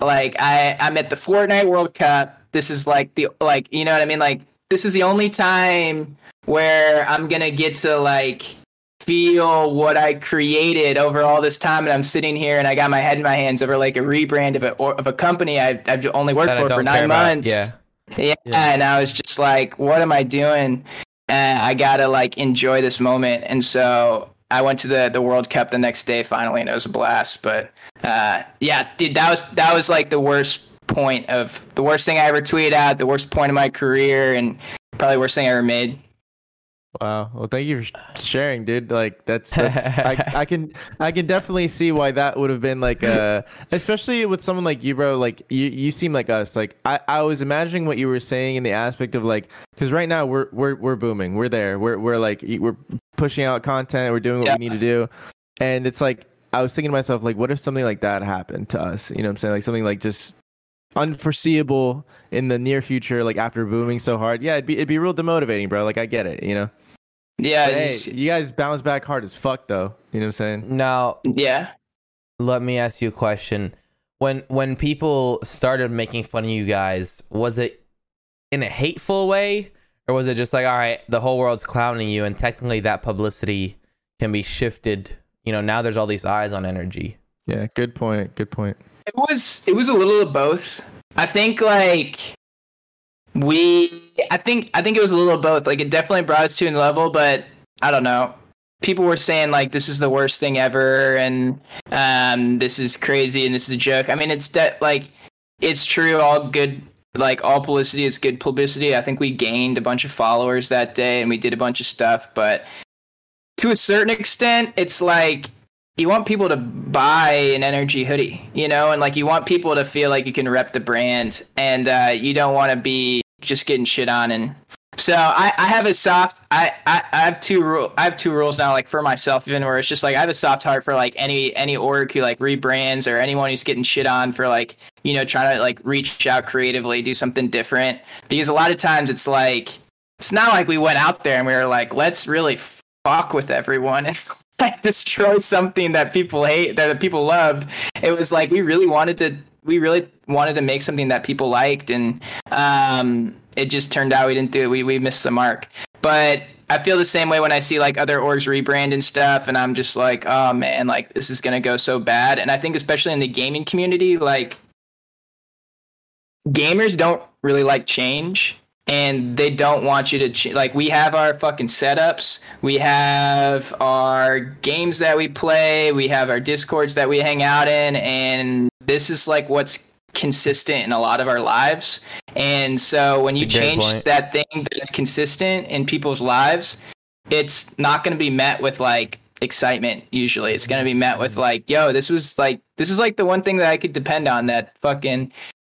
like I, I'm at the Fortnite World Cup. This is like the, like, you know what I mean? Like, this is the only time where I'm going to get to like feel what I created over all this time. And I'm sitting here and I got my head in my hands over like a rebrand of a, or, of a company I, I've only worked for for nine months. Yeah. Yeah, Yeah. and I was just like, what am I doing? And I gotta like enjoy this moment. And so I went to the the World Cup the next day finally, and it was a blast. But uh, yeah, dude, that was that was like the worst point of the worst thing I ever tweeted out, the worst point of my career, and probably worst thing I ever made. Wow. Well, thank you for sharing, dude. Like that's, that's I, [laughs] I can I can definitely see why that would have been like uh especially with someone like you, bro. Like you you seem like us. Like I I was imagining what you were saying in the aspect of like cuz right now we're we're we're booming. We're there. We're we're like we're pushing out content. We're doing what Yeah. we need to do. And it's like I was thinking to myself like what if something like that happened to us? You know what I'm saying? Like something like just unforeseeable in the near future like after booming so hard. Yeah, it'd be it'd be real demotivating, bro. Like I get it, you know. Yeah, But hey, you you guys bounce back hard as fuck, though. You know what I'm saying? Now, yeah. let me ask you a question. When when people started making fun of you guys, was it in a hateful way, or was it just like, all right, the whole world's clowning you, and technically that publicity can be shifted? You know, now there's all these eyes on energy. Yeah, good point. Good point. It was it was a little of both. I think like we I think I think it was a little of both. Like it definitely brought us to a new level, but I don't know. People were saying like this is the worst thing ever and um this is crazy and this is a joke. I mean it's de- like it's true all good like all publicity is good publicity. I think we gained a bunch of followers that day and we did a bunch of stuff, but to a certain extent it's like you want people to buy an energy hoodie, you know, and like you want people to feel like you can rep the brand, and uh, you don't want to be just getting shit on. And so I, I have a soft, I, I, I have two rule, I have two rules now, like for myself, even where it's just like I have a soft heart for like any any org who like rebrands or anyone who's getting shit on for like you know trying to like reach out creatively, do something different, because a lot of times it's like it's not like we went out there and we were like let's really fuck with everyone [laughs] and like destroy something that people hate that people loved. It was like we really wanted to we really wanted to make something that people liked and um it just turned out we didn't do it. We, we missed the mark. But i feel the same way when i see like other orgs rebrand and stuff and i'm just like oh man like this is gonna go so bad. And i think especially in the gaming community like gamers don't really like change and they don't want you to ch- like we have our fucking setups. We have our games that we play. We have our discords that we hang out in and this is like what's consistent in a lot of our lives and so when you That's a great change point. that thing that's consistent in people's lives it's not going to be met with like excitement usually it's going to be met with like yo this was like this is like the one thing that i could depend on that fucking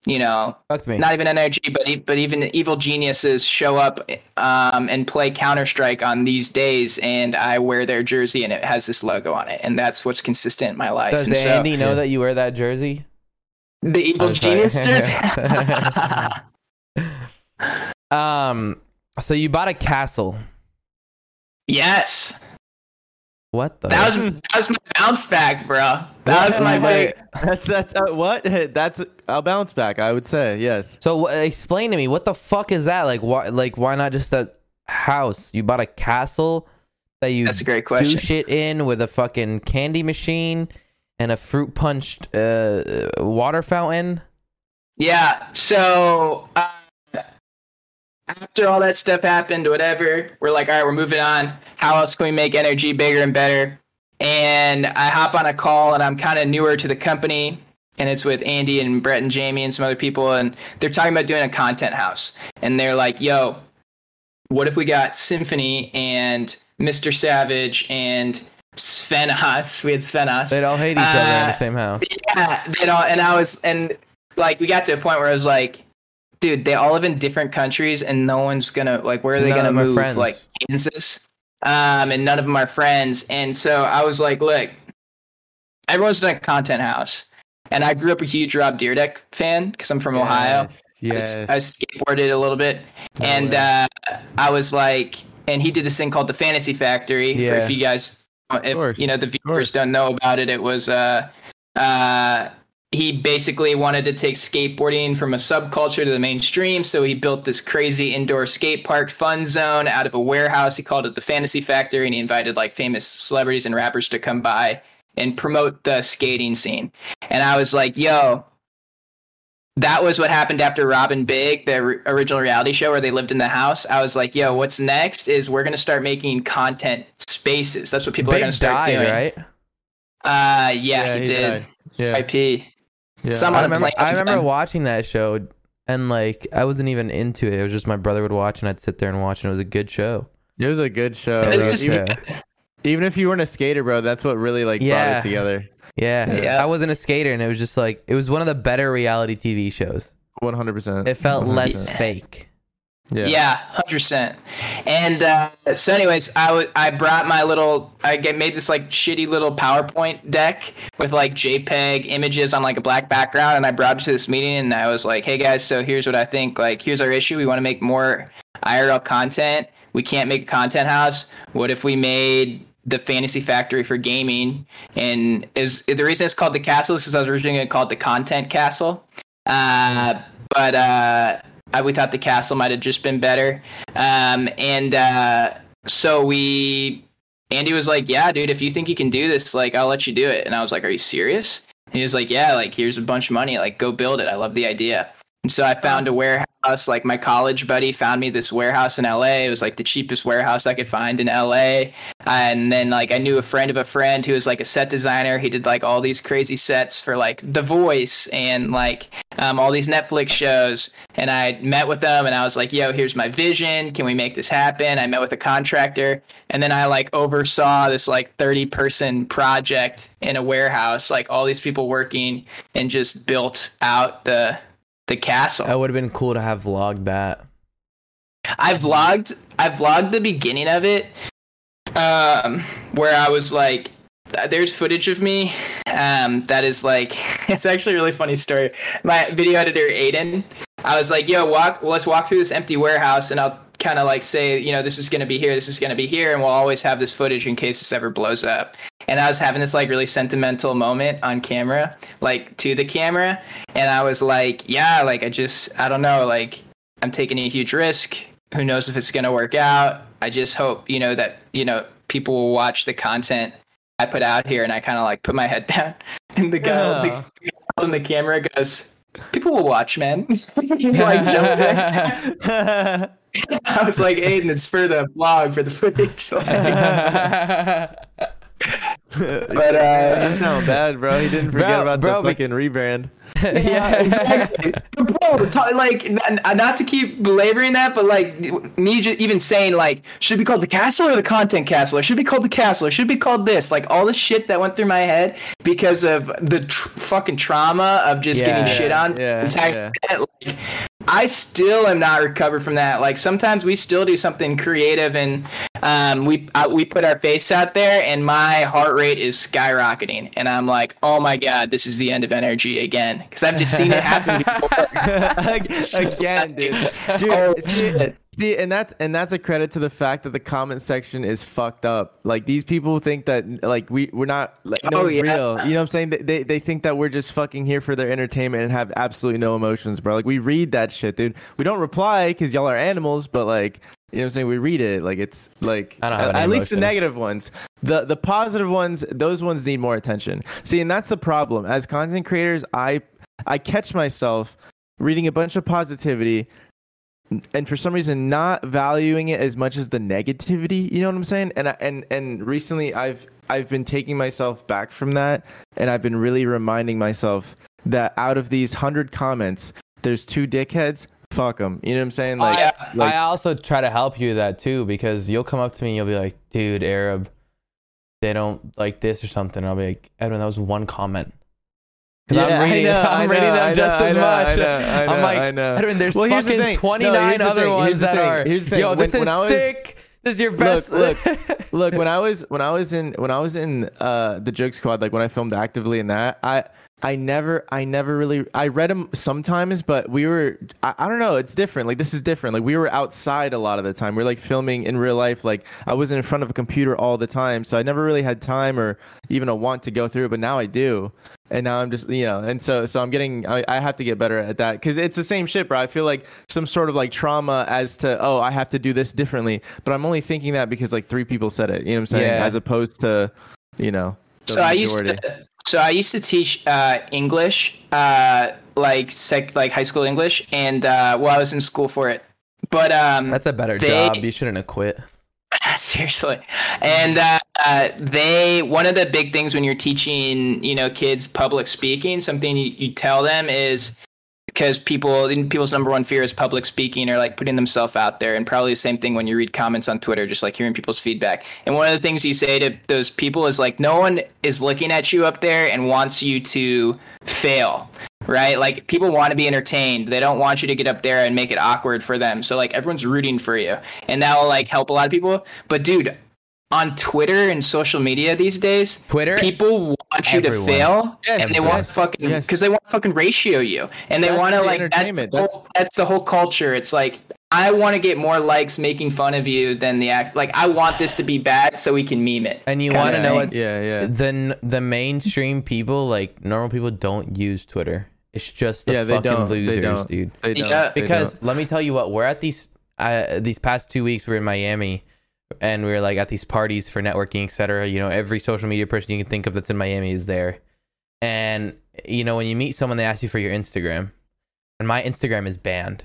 you know not even NRG, but e- but even evil geniuses show up um, and play Counter Strike on these days, and I wear their jersey and it has this logo on it, and that's what's consistent in my life. Does and so, Andy know that you wear that jersey? The evil I'm geniuses? [laughs] [laughs] Um. So you bought a castle. yes, What the? that was that was my bounce back, bro. That was my big. That's that's uh, what [laughs] that's a bounce back. I would say yes. So wh- explain to me what the fuck is that? Like why? Like why not just a house? You bought a castle that you That's a great question. do question. shit in with a fucking candy machine and a fruit punched uh, water fountain. Yeah. So uh, after all that stuff happened, whatever, we're like, all right, we're moving on. How else can we make energy bigger and better? And I hop on a call, and I'm kind of newer to the company, and it's with Andy and Brett and Jamie and some other people, and they're talking about doing a content house, and they're like, yo, what if we got Symfuhny and Mr. Savage and Svennoss? We had Svennoss. They'd all hate each other in the Uh, same house. Yeah, they all, and I was, and like we got to a point where I was like, dude, they all live in different countries, and no one's gonna like, where are they None gonna of 'em are move? friends. Like Kansas, um, and none of them are friends. And so I was like, look, everyone's in a content house, and I grew up a huge Rob Dyrdek fan because I'm from Ohio. Yes. I, I skateboarded a little bit, No and uh, I was like, and he did this thing called the Fantasy Factory. For Yeah. if you guys, if course, you know the viewers don't know about it, it was uh, uh, he basically wanted to take skateboarding from a subculture to the mainstream. So he built this crazy indoor skate park fun zone out of a warehouse. He called it the Fantasy Factory, and he invited like famous celebrities and rappers to come by and promote the skating scene. And I was like, yo, that was what happened after Rob & Big, the r- original reality show where they lived in the house. I was like, yo, what's next is we're going to start making content spaces. That's what people are going to start died, doing. right? Uh, yeah, he, he did. died. Yeah. IP. yeah. Some I on a remember, I remember time. watching that show, and like I wasn't even into it. It was just my brother would watch, and I'd sit there and watch, and it was a good show. It was a good show. Yeah, It's bro. just- even, yeah. even if you weren't a skater, bro, that's what really like brought it together. Yeah. Yeah. I wasn't a skater, and it was just like it was one of the better reality TV shows. One hundred percent. It felt less 100%. fake. Yeah. Yeah, hundred percent. And uh, so, anyways, I w- I brought my little I get made this like shitty little PowerPoint deck with like JPEG images on like a black background, and I brought it to this meeting, and I was like, "Hey guys, so here's what I think. Like, here's our issue. We want to make more IRL content. We can't make a content house. What if we made the fantasy factory for gaming? And is the reason it's called the castle is because I was originally going to call it the content castle, uh, but uh, I, we thought the castle might have just been better. Um, and uh, so we, Andy was like, "Yeah, dude, if you think you can do this, like, I'll let you do it." And I was like, "Are you serious?" And he was like, "Yeah, like, here's a bunch of money. Like, go build it. I love the idea." And so I found a warehouse. Us like my college buddy found me this warehouse in LA. It was like the cheapest warehouse I could find in LA. And then like I knew a friend of a friend who was like a set designer. He did like all these crazy sets for like The Voice and like um, all these Netflix shows. And I met with them and I was like, "Yo, here's my vision. Can we make this happen?" I met with a contractor and then I like oversaw this like 30 person project in a warehouse. Like all these people working and just built out the the castle. It would have been cool to have vlogged that. I vlogged I vlogged the beginning of it um where I was like there's footage of me um that is like [laughs] it's actually a really funny story. My video editor Aiden I was like, "Yo, walk let's walk through this empty warehouse and I'll kind of like say, you know, this is going to be here, this is going to be here and we'll always have this footage in case this ever blows up." And I was having this like really sentimental moment on camera, like to the camera, and I was like, "Yeah, like I just I don't know, like I'm taking a huge risk. Who knows if it's going to work out? I just hope, you know, that, you know, people will watch the content I put out here. And I kind of like put my head [laughs] down. And the guy, Yeah. the, the camera goes, people will watch, man. [laughs] like jumped in. [laughs] I was like, Aiden, it's for the vlog, for the footage. Like, but uh, [laughs] He's not bad, bro. He didn't forget Bro- about bro, the but- fucking rebrand. [laughs] yeah, exactly. Bro, ta- like n- n- not to keep belaboring that, but like me just even saying like should be called the castle or the content castle, or should be called the castle, or should be called this? Like all the shit that went through my head because of the tr- fucking trauma of just Yeah. getting shit on. Yeah, yeah. like, I still am not recovered from that. Like sometimes we still do something creative and um, we uh, we put our face out there, and my heart rate is skyrocketing, and I'm like, oh my god, this is the end of energy again, because I've just seen it happen [laughs] before. Again, dude. Dude, Oh, shit. See, and that's and that's a credit to the fact that the comment section is fucked up. Like these people think that like we we're not like no Oh, yeah. real. You know what I'm saying? They, they they think that we're just fucking here for their entertainment and have absolutely no emotions, bro. Like we read that shit, dude. We don't reply because y'all are animals, but like. You know what I'm saying? We read it like it's like I don't have at, at least the negative ones. The the positive ones, those ones need more attention. See, and that's the problem. As content creators, I I catch myself reading a bunch of positivity and for some reason not valuing it as much as the negativity you know what i'm saying and I, and and recently i've i've been taking myself back from that and i've been really reminding myself that out of these 100 comments there's two dickheads fuck them you know what i'm saying like, yeah. like I also try to help you with that too because you'll come up to me and you'll be like, dude, Arab, they don't like this or something. I'll be like, Edwin, that was one comment. Yeah, I'm I know, [laughs] I'm I reading them I just know, as know, much. I know, I am like, I know. Edwin, there's Well, here's the fucking. No, 29 here's the other ones the that thing. are. Here's the thing. Yo, this when is I was- sick. This is your best. look [laughs] look when i was when i was in when i was in uh the joke squad like when i filmed actively in that i i never i never really i read them sometimes but we were I, I don't know it's different like this is different like we were outside a lot of the time we are like filming in real life like i wasn't in front of a computer all the time so i never really had time or even a want to go through but now i do and now I'm just you know, and so so I'm getting I, I have to get better at that because it's the same shit, bro. I feel like some sort of like trauma as to oh I have to do this differently, but I'm only thinking that because like three people said it. You know what I'm saying? Yeah. As opposed to you know. so I used to so I used to teach uh, English, uh, like sec like high school English, and uh, well, I was in school for it. But um, That's a better They- job. You shouldn't have quit. [laughs] seriously, and uh, uh, they one of the big things when you're teaching, you know, kids public speaking, something you, you tell them is because people people's number one fear is public speaking or like putting themselves out there. And probably the same thing when you read comments on twitter just like hearing people's feedback. And one of the things you say to those people is like no one is looking at you up there and wants you to fail right? Like people want to be entertained. They don't want you to get up there and make it awkward for them. So like everyone's rooting for you. And that will like help a lot of people. But dude on twitter and social media these days Twitter? people want you Everyone. to fail Yes, and they want yes, fucking yes. because they want fucking ratio you and they want to the like that's the, entertainment. That's- whole, that's the whole culture it's like i want to get more likes making fun of you than the act like i want this to be bad so we can meme it And you want to know thing. what's Yeah, yeah. the the mainstream people like normal people don't use Twitter. It's just the yeah, they don't. losers, they don't. dude. They don't. Yeah, They because don't. let me tell you what we're at these uh, these past two weeks we're in miami and we're like at these parties for networking etc you know every social media person you can think of that's in miami is there. And you know when you meet someone they ask you for your instagram and my instagram is banned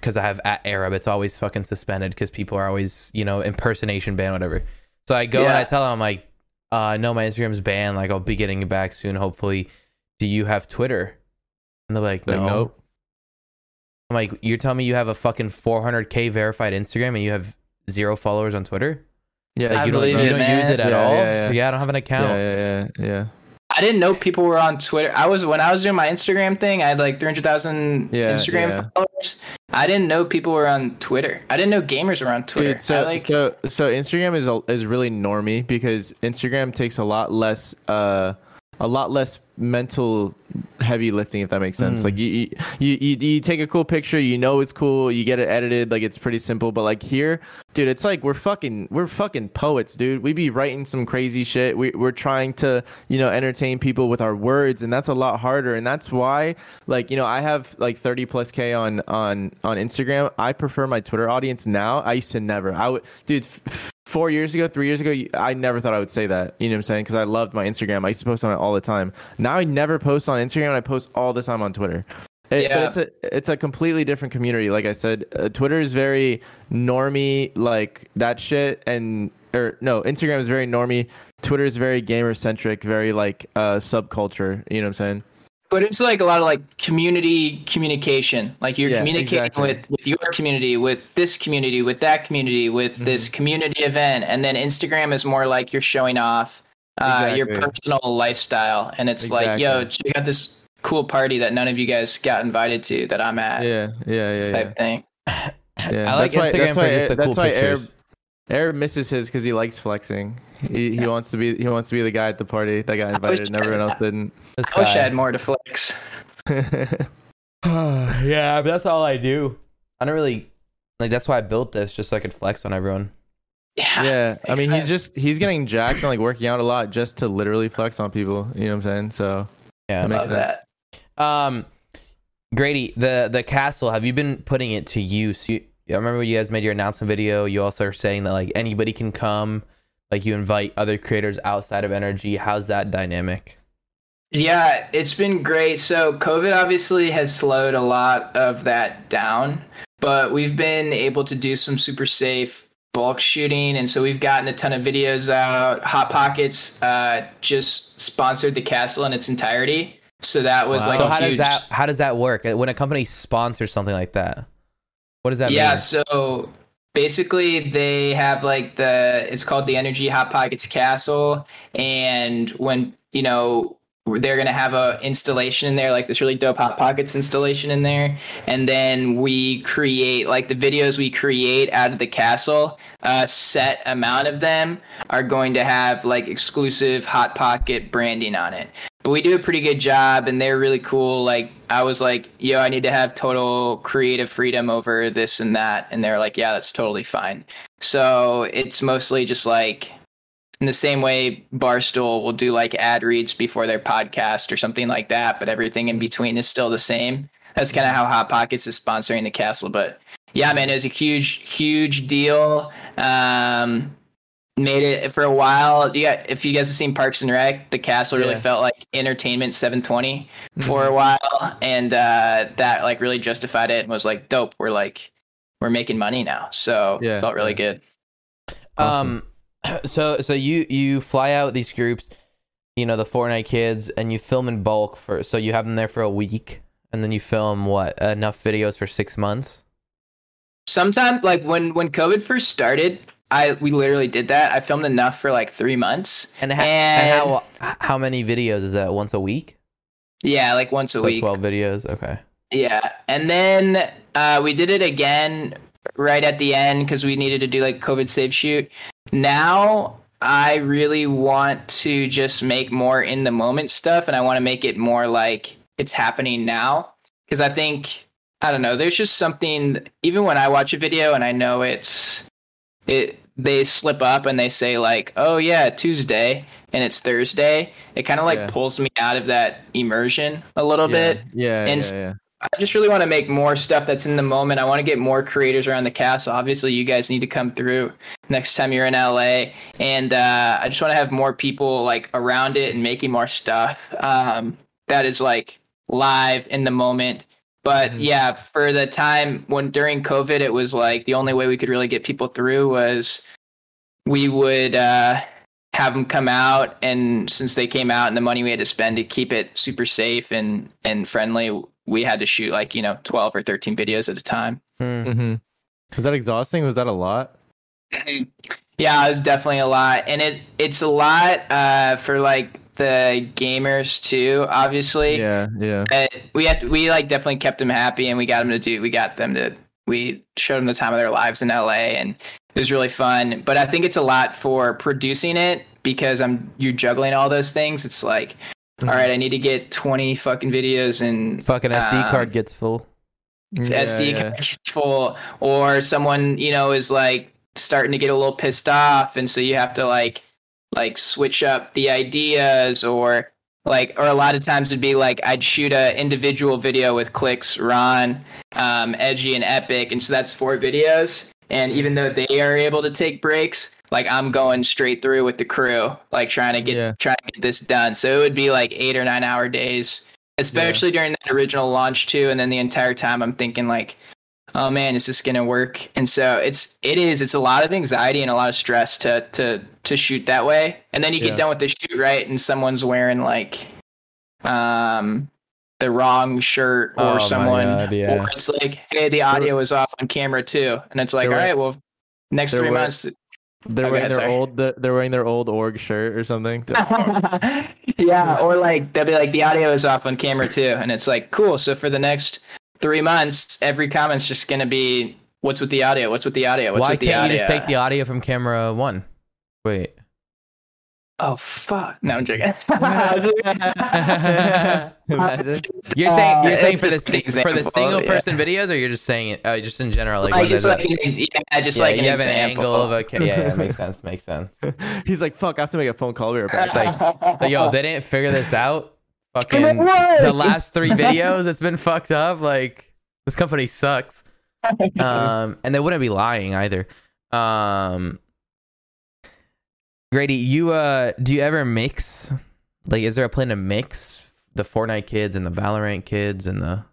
because i have at arab. It's always fucking suspended because people are always you know impersonation ban whatever. So i go and i tell them I'm like uh no my instagram's banned. Like i'll be getting it back soon hopefully. Do you have twitter? And they're like Like, no. nope. I'm like, you're telling me you have a fucking 400k verified Instagram and you have zero followers on Twitter? Yeah, Like you don't, you it, don't use it at Yeah, all? yeah, yeah. I don't have an account. yeah, yeah, yeah, yeah. i didn't know people were on twitter i was when i was doing my instagram thing i had like 300000 Yeah, instagram yeah. followers i didn't know people were on twitter i didn't know gamers were on twitter Dude, so like so so Instagram is a, is really normy because Instagram takes a lot less uh a lot less mental heavy lifting if that makes sense. Mm. Like you, you you you take a cool picture, you know it's cool, you get it edited, like it's pretty simple. But like here, dude, it's like we're fucking we're fucking poets, dude. We be writing some crazy shit. We we're trying to you know entertain people with our words, and that's a lot harder. And that's why like you know I have like 30 plus k on on on Instagram. I prefer my Twitter audience now. I used to never. I would, dude. F- four years ago, three years ago, I never thought I would say that. You know what I'm saying? Because I loved my Instagram. I used to post on it all the time. Now I never post on Instagram. I post all the time on Twitter. It, Yeah. It's a it's a completely different community. Like I said, uh, Twitter is very normie, like that shit, and or no, Instagram is very normie. Twitter is very gamer centric, very like uh subculture. You know what I'm saying? But it's like a lot of like community communication. Like you're Yeah, communicating exactly. with with your community, with this community, with that community, with Mm-hmm. this community event, and then Instagram is more like you're showing off uh, your personal lifestyle, and it's like, yo, Exactly. check out this cool party that none of you guys got invited to that I'm at, Yeah, yeah, yeah, yeah. type thing. yeah. I like that's why, Instagram that's for why, just the that's cool why pictures. Arab, Arab misses his because he likes flexing. He, he wants to be he wants to be the guy at the party that got invited, and everyone else didn't. This I wish I had more to flex. [laughs] [sighs] yeah, but that's all I do. I don't really like. That's why I built this, just so I could flex on everyone. Yeah, yeah, I makes mean he's just he's getting jacked and like working out a lot just to literally flex on people. You know what I'm saying? So Yeah, That makes love sense. that. Um, Grady, the the castle. Have you been putting it to use? You, I remember when you guys made your announcement video. You also are saying that like anybody can come. Like you invite other creators outside of Energy. How's that dynamic? Yeah, it's been great. So, COVID obviously has slowed a lot of that down, but we've been able to do some super safe bulk shooting. And so, we've gotten a ton of videos out. Hot Pockets uh, just sponsored the castle in its entirety. So, that was like so a how huge. does that how does that work when a company sponsors something like that? What does that yeah, mean? so basically they have like the it's called the Energy Hot Pockets Castle, and when you know they're gonna have a installation in there, like this really dope Hot Pockets installation in there, and then we create like the videos we create out of the castle. A set amount of them are going to have like exclusive Hot Pocket branding on it but we do a pretty good job and they're really cool. Like i was like yo i need to have total creative freedom over this and that. And they're like yeah that's totally fine. So it's mostly just like in the same way barstool will do like ad reads before their podcast or something like that but everything in between is still the same. That's kind of how hot pockets is sponsoring the castle. But yeah man it was a huge huge deal. Um made it for a while. Yeah, if you guys have seen Parks and Rec, the castle really Yeah. felt like entertainment 720 for Mm-hmm. a while, and uh, that like really justified it and was like dope. We're like we're making money now, so Yeah, it felt really yeah. good. Um, [clears throat] so so you you fly out these groups, you know, the Fortnite kids, and you film in bulk for. So you have them there for a week, and then you film what enough videos for six months. Sometimes, like when when COVID first started, I we literally did that. I filmed enough for like three months. And, ha- and how how many videos is that? Once a week? Yeah, like once a So week. Twelve videos. Okay. Yeah, and then uh, we did it again right at the end because we needed to do like COVID safe shoot. Now I really want to just make more in the moment stuff, and I want to make it more like it's happening now because I think I don't know. There's just something even when I watch a video and I know it's it they slip up and they say like oh yeah tuesday and it's thursday it kind of like Yeah. pulls me out of that immersion a little yeah, bit Yeah, And yeah, yeah. I just really want to make more stuff that's in the moment. I want to get more creators around the castle. Obviously, you guys need to come through next time you're in LA, and uh, I just want to have more people like around it and making more stuff um, that is like live in the moment. But Mhm. yeah, for the time when during COVID, it was like the only way we could really get people through was we would uh, have them come out, and since they came out and the money we had to spend to keep it super safe and and friendly, we had to shoot like you know 12 or 13 videos at a time Hmm. Mm-hmm. Was that exhausting? Was that a lot? [clears throat] yeah it was definitely a lot and it it's a lot uh for like the gamers too obviously Yeah, yeah. but we had we like definitely kept them happy and we got them to do we got them to we showed them the time of their lives in la and it was really fun but i think it's a lot for producing it because i'm you're juggling all those things it's like all right i need to get 20 fucking videos and Fucking SD Um, card gets full. Yeah, SD yeah. card gets full, or someone you know is like starting to get a little pissed off, and so you have to like like switch up the ideas, or like or a lot of times it'd be like I'd shoot a individual video with Clix, Ron, um, Edgy, and Epic, and so that's four videos. And even though they are able to take breaks, like I'm going straight through with the crew, like trying to get Yeah. trying to get this done. So it would be like eight or nine hour days, especially during that original launch too. And then the entire time I'm thinking like, oh man, is this gonna work? And so it's it is it's a lot of anxiety and a lot of stress to to to shoot that way. And then you Yeah. get done with the shoot right, and someone's wearing like um the wrong shirt or Oh someone God, yeah. or it's like hey the audio is off on camera too and it's like They're all right well next three wearing- months They're wearing their sorry. old they're they're wearing their old org shirt or something. [laughs] yeah or like they'll be like the audio is off on camera too and it's like cool so for the next three months every comment's just gonna be what's with the audio what's with the audio what's Why with the can't audio you just take the audio from camera one? Wait. oh fuck no i'm joking I was just- Imagine. You're saying you're Uh, saying it's for the just for the single yeah. person videos, or you're just saying it uh, just in general? Like, like when just like a- yeah just yeah, like you an have an angle of a ca- yeah, yeah, makes sense, makes sense. [laughs] He's like, fuck, I have to make a phone call. We'll be right back. It's like, yo, they didn't figure this out. Fucking the last three videos, it's been fucked up. Like this company sucks. [laughs] Um, and they wouldn't be lying either. Um, Grady, you uh, do you ever mix? Like, is there a plan to mix the Fortnite kids and the Valorant kids and the?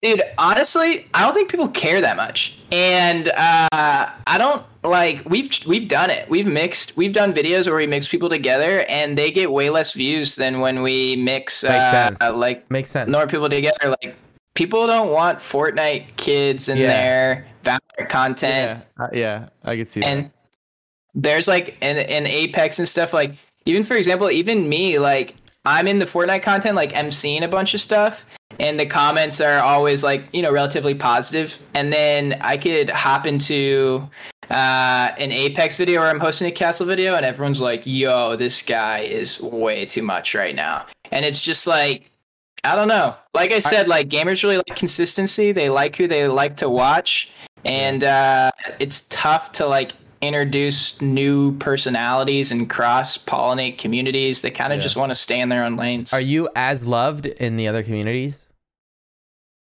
Dude, honestly, I don't think people care that much, and uh, I don't like we've we've done it. We've mixed. We've done videos where we mix people together, and they get way less views than when we mix Makes uh, sense. like Makes sense. more people together. Like people don't want Fortnite kids in Yeah. their Valorant content, yeah, uh, yeah, I could see that. and there's like in in Apex and stuff. Like even for example, even me, like I'm in the Fortnite content, like emceeing a bunch of stuff, and the comments are always like you know relatively positive. and then I could hop into uh, an Apex video or I'm hosting a Castle video, and everyone's like, "Yo, this guy is way too much right now," and it's just like. I don't know. Like I said, like gamers really like consistency. They like who they like to watch, and uh, it's tough to like introduce new personalities and cross pollinate communities. They kind of Yeah. just want to stay in their own lanes. Are you as loved in the other communities?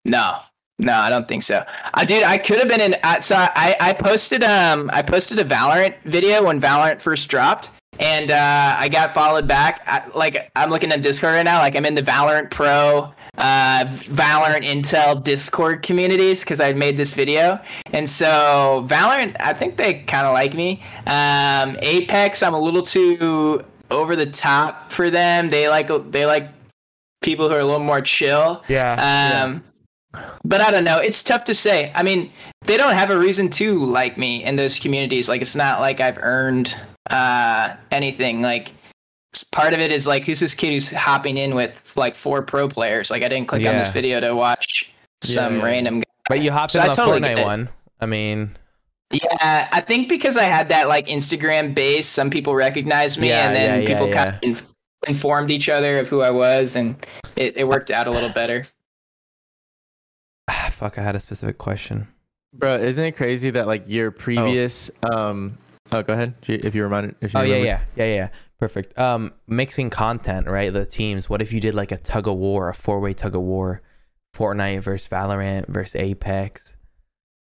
No, no, I don't think so. I did. I could have been in. Uh, so I, I posted um I posted a Valorant video when Valorant first dropped, and uh, I got followed back. I, like I'm looking at Discord right now. Like I'm in the Valorant Pro, uh, Valorant Intel Discord communities because I made this video, and so Valorant. I think they kind of like me. Um, Apex. I'm a little too over the top for them. They like they like people who are a little more chill. Yeah. Um, but I don't know. It's tough to say. I mean, they don't have a reason to like me in those communities. Like, it's not like I've earned uh, anything. Like, part of it is like, who's this kid who's hopping in with like four pro players? Like, I didn't click on this video to watch some yeah. random. Guy. But you hopped So in the totally Fortnite one. I mean, Yeah, I think because I had that like Instagram base, some people recognized me, Yeah, and then yeah, yeah, people yeah. kind of inf- informed each other of who I was, and it, it worked out a little better. Fuck. I had a specific question. Bro, isn't it crazy that like your previous um oh go ahead if you, if you reminded if you Oh yeah, remember. yeah, yeah, yeah. Perfect. Um, mixing content, right? The teams. What if you did like a tug of war, a four way tug of war, Fortnite versus Valorant versus Apex?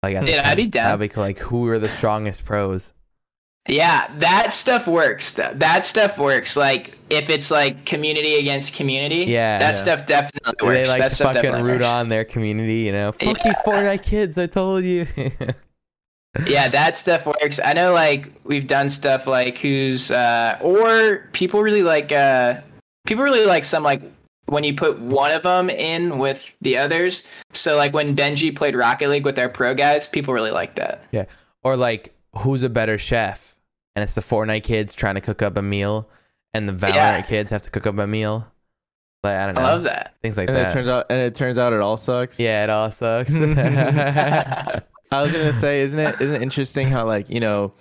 Like, at the Yeah, I'd be down. That'd be cool. Like, who are the strongest pros? Yeah, that stuff works. That, stuff works. Like if it's like community against community, Yeah. that Yeah. stuff definitely works. They like that stuff fucking root works. on their community, you know. Fuck Yeah. these Fortnite kids! I told you. [laughs] Yeah, that stuff works. I know, like we've done stuff like who's uh, or people really like uh, people really like some like when you put one of them in with the others. So like when Benji played Rocket League with our pro guys, people really like that. Yeah, or like, who's a better chef? And it's the Fortnite kids trying to cook up a meal, and the Valorant Yeah. kids have to cook up a meal. Like, I don't know. I love that. Things like And that. it turns out and it turns out it all sucks. yeah, it all sucks. [laughs] [laughs] I was gonna say, isn't it isn't it interesting how like, you know,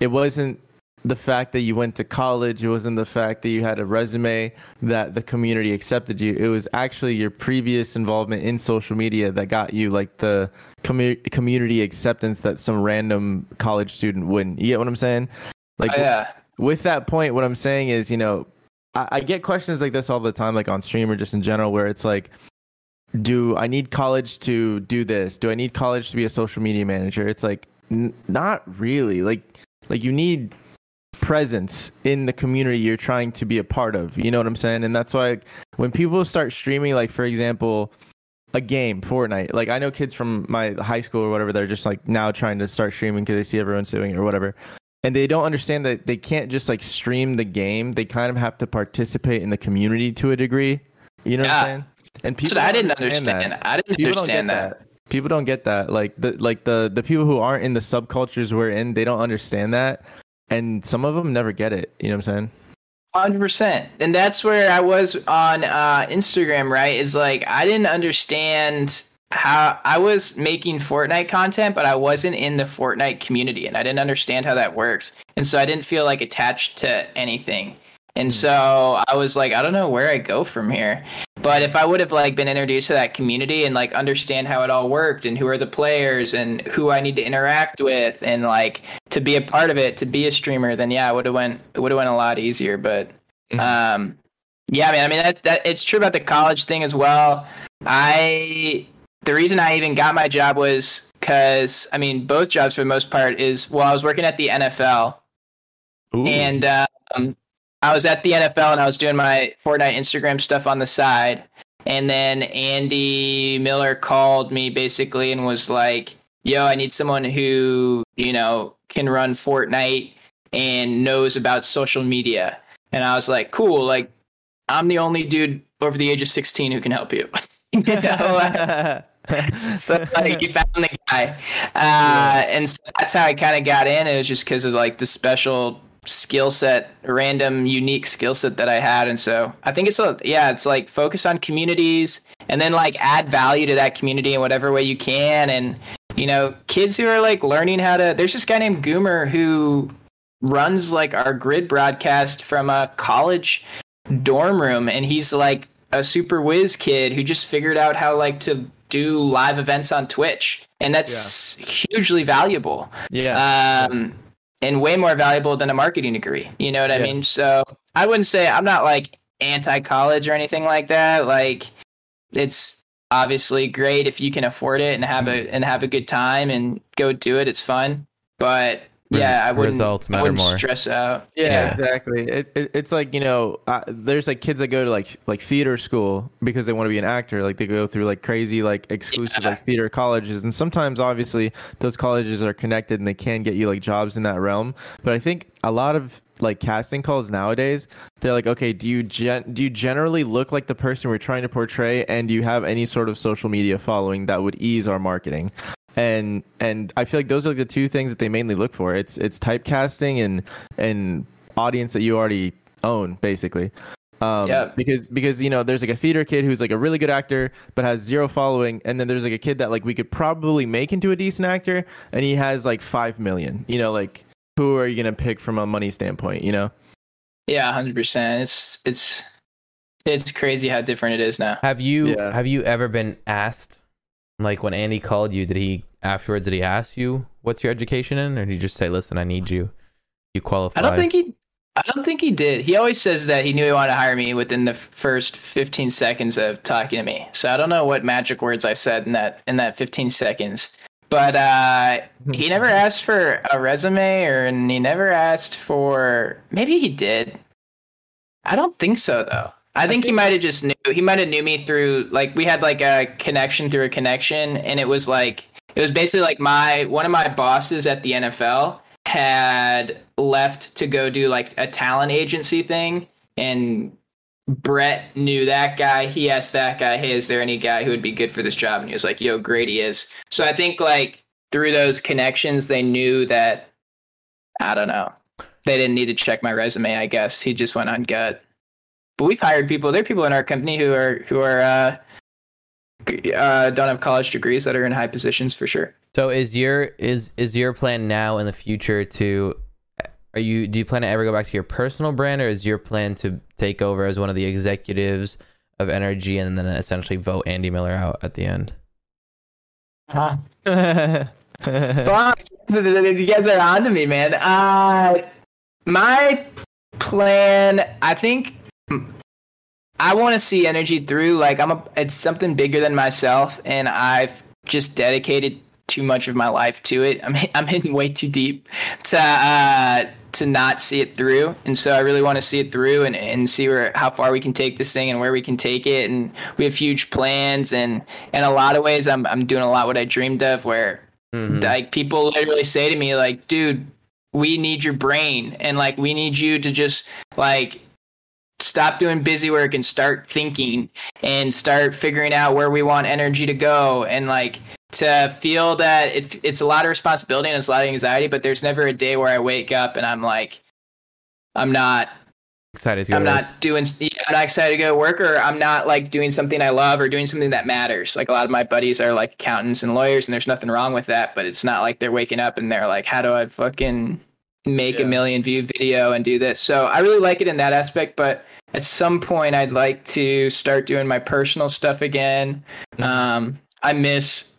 it wasn't the fact that you went to college, it wasn't the fact that you had a resume that the community accepted you. It was actually your previous involvement in social media that got you like the commu- community acceptance that some random college student wouldn't. You get what I'm saying? Like Oh, yeah. with that point, what I'm saying is, you know, I, I get questions like this all the time, like on stream or just in general, where it's like, do I need college to do this? Do I need college to be a social media manager? It's like, n- not really. Like, Like you need presence in the community you're trying to be a part of. You know what I'm saying? And that's why when people start streaming, like for example, a game, Fortnite. Like I know kids from my high school or whatever, they're just like now trying to start streaming because they see everyone's doing it or whatever. And they don't understand that they can't just like stream the game. They kind of have to participate in the community to a degree. You know what I'm saying? And people I didn't understand. that. I didn't People understand that. that. People don't get that. Like the like the the people who aren't in the subcultures we're in, they don't understand that. And some of them never get it. You know what I'm saying? Hundred percent, and that's where I was on uh, Instagram. Right, is like I didn't understand how I was making Fortnite content, but I wasn't in the Fortnite community, and I didn't understand how that works, and so I didn't feel like attached to anything. And so I was like, I don't know where I go from here. But if I would have like been introduced to that community and like understand how it all worked and who are the players and who I need to interact with and like to be a part of it, to be a streamer, then yeah, it would have went it would have went a lot easier. But Mhm. um yeah, man, I mean that's that it's true about the college thing as well. I the reason I even got my job was because I mean both jobs for the most part is well I was working at the NFL Ooh. and um, I was at the NFL and I was doing my Fortnite Instagram stuff on the side. And then Andy Miller called me basically and was like, "Yo, I need someone who you know can run Fortnite and knows about social media." And I was like, "Cool, like I'm the only dude over the age of 16 who can help you." [laughs] you know? [laughs] [laughs] so like you found the guy. Uh, and so that's how i kind of got in. It was just because of like the special skill set random unique skill set that i had. And so i think it's a yeah it's like focus on communities and then like add value to that community in whatever way you can. And you know kids who are like learning how to there's this guy named goomer who runs like our grid broadcast from a college dorm room. And he's like a super whiz kid who just figured out how like to do live events on Twitch and that's hugely valuable. Yeah. um and way more valuable than a marketing degree you know what I mean? So I wouldn't say I'm not like anti college or anything like that like it's obviously great if you can afford it and have a and have a good time and go do it it's fun but yeah I wouldn't results I wouldn't more. stress out Yeah, exactly. It, it, it's like you know, uh, there's like kids that go to like like theater school because they want to be an actor. Like they go through like crazy like exclusive Yeah. like theater colleges, and sometimes obviously those colleges are connected and they can get you like jobs in that realm. But I think a lot of like casting calls nowadays, they're like, okay, do you gen- do you generally look like the person we're trying to portray, and do you have any sort of social media following that would ease our marketing? And and I feel like those are the two things that they mainly look for. It's it's typecasting and and audience that you already own, basically. Um, Yeah. Because because you know there's like a theater kid who's like a really good actor but has zero following, and then there's like a kid that like we could probably make into a decent actor, and he has like five million. You know, like who are you gonna pick from a money standpoint? You know. yeah 100% it's it's it's crazy how different it is now Have you Yeah. have you ever been asked, like when Andy called you, did he afterwards did he ask you what's your education in, or did he just say, "Listen, I need you, you qualify"? I don't think he. I don't think he did. He always says that he knew he wanted to hire me within the first 15 seconds of talking to me. So I don't know what magic words I said in that in that 15 seconds. But uh, he never [laughs] asked for a resume, or and he never asked for. Maybe he did. I don't think so though. I think he might have just knew. He might have knew me through like we had like a connection through a connection, and it was like it was basically like my one of my bosses at the NFL had left to go do like a talent agency thing and Brett knew that guy. He asked that guy, "Hey, is there any guy who would be good for this job?" And he was like, "Yo, Grady is." So I think like through those connections, they knew that. I don't know. They didn't need to check my resume. I guess he just went on gut. But we've hired people. There are people in our company who are who are uh, uh, don't have college degrees that are in high positions for sure. So is your is is your plan now in the future to are you do you plan to ever go back to your personal brand or is your plan to take over as one of the executives of energy and then essentially vote Andy Miller out at the end? Huh. [laughs] Fuck. you guys are on to me, man. Uh, my plan, I think [laughs] I want to see energy through. Like I'm a, it's something bigger than myself, and I've just dedicated too much of my life to it. I'm [laughs] I'm hitting way too deep to uh, to not see it through, and so I really want to see it through and, and see where how far we can take this thing and where we can take it. And we have huge plans, and in a lot of ways, I'm I'm doing a lot what I dreamed of. Where Mhm. like people literally say to me like, dude, we need your brain, and like we need you to just like stop doing busy work and start thinking and start figuring out where we want energy to go. And like to feel that it, it's a lot of responsibility and it's a lot of anxiety but there's never a day where i wake up and i'm like i'm not Excited to go i'm not doing yeah, i'm not excited to go to work or i'm not like doing something i love or doing something that matters. Like a lot of my buddies are like accountants and lawyers and there's nothing wrong with that but it's not like they're waking up and they're like how do i fucking make Yeah. a million view video and do this so i really like it in that aspect but at some point i'd like to start doing my personal stuff again Mhm. um i miss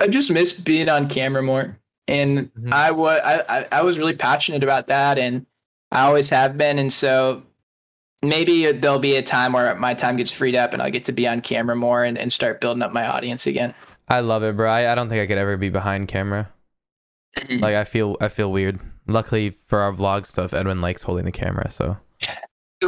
i just miss being on camera more and Mhm. I was I, I I was really passionate about that and i always have been and so maybe there'll be a time where my time gets freed up and i'll get to be on camera more and, and start building up my audience again I love it, bro. I, I don't think I could ever be behind camera. Like I feel I feel weird. Luckily for our vlog stuff, Edwin likes holding the camera, so.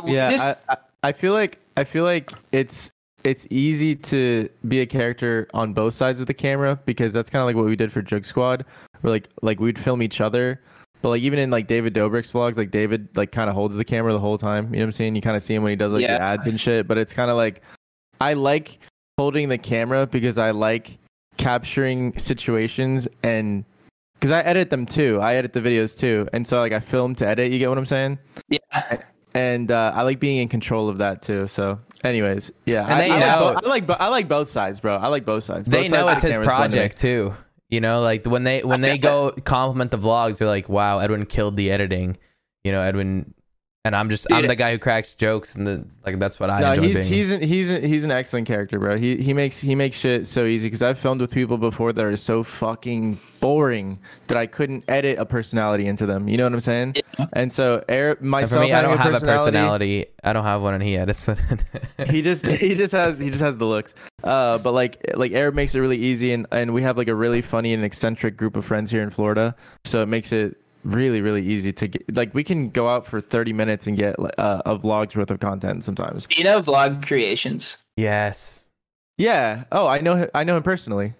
Yeah I, I, I feel like i feel like it's it's easy to be a character on both sides of the camera because that's kind of like what we did for jug squad where like like we'd film each other. But like even in like david dobrik's vlogs like david like kind of holds the camera the whole time you know what i'm saying? You kind of see him when he does like Yeah. the ads and shit but it's kind of like i like holding the camera because i like capturing situations and because i edit them too i edit the videos too and so like i film to edit you get what i'm saying yeah and uh, I like being in control of that too. So, anyways, yeah, And I, they I, know- like bo- I like bo- I like both sides, bro. I like both sides. they Both know sides it's his to project too. You know, like when they when they [laughs] go compliment the vlogs, they're like, "Wow, Edwin killed the editing." You know, Edwin, and I'm just I'm the guy who cracks jokes, and the like that's what I No, enjoy he's being. he's an, he's an, he's an excellent character, bro. He he makes he makes shit so easy because I've filmed with people before that are so fucking boring that I couldn't edit a personality into them. You know what I'm saying? Yeah. And so, Eric, myself for me, I don't have a personality, personality. I don't have one, and he edits. But [laughs] he just he just has he just has the looks. Uh, but like like Arab makes it really easy, and and we have like a really funny and eccentric group of friends here in Florida, so it makes it really really easy to get. Like we can go out for thirty minutes and get uh, a vlog's worth of content sometimes. you know vlog creations yes, Yeah. Oh, I know him, I know him personally.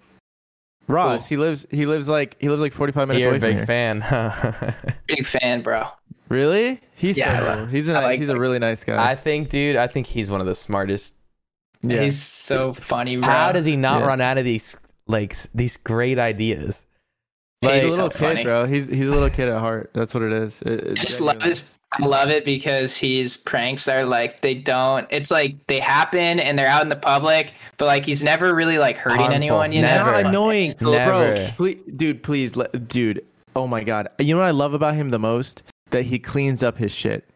Ross, Cool. he lives he lives like he lives like forty five minutes you're a away from big here. fan. [laughs] big fan bro Really? He's Yeah, so cool. he's a I like he's a really nice guy. I think, dude, I think he's one of the smartest. yeah. he's so funny bro How does he not Yeah. run out of these like these great ideas? He's he's a so little kid, funny. bro. He's he's a little kid at heart. That's what it is. It- I it's just love his I love it because his pranks are like they don't it's like they happen and they're out in the public, but like he's never really like hurting Harmful. anyone, you Never. know? Not annoying, so- Never. bro. Please, dude, please, let, dude. Oh my god. You know what I love about him the most? That he cleans up his shit.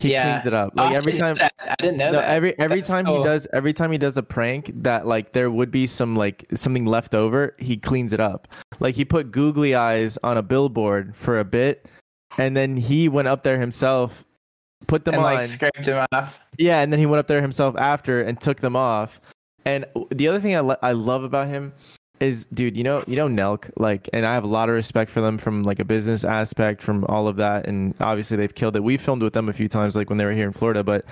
He Yeah. cleans it up. Oh, Like I every time. I didn't know No, that. every every That's time so- he does every time he does a prank that like there would be some like something left over, he cleans it up. Like he put googly eyes on a billboard for a bit, and then he went up there himself, put them and on. like scraped him off. Yeah, and then he went up there himself after and took them off. And the other thing I, lo- I love about him is, dude, you know, you know Nelk, like, and I have a lot of respect for them from like a business aspect, from all of that, and obviously they've killed it. We filmed with them a few times, like when they were here in Florida, but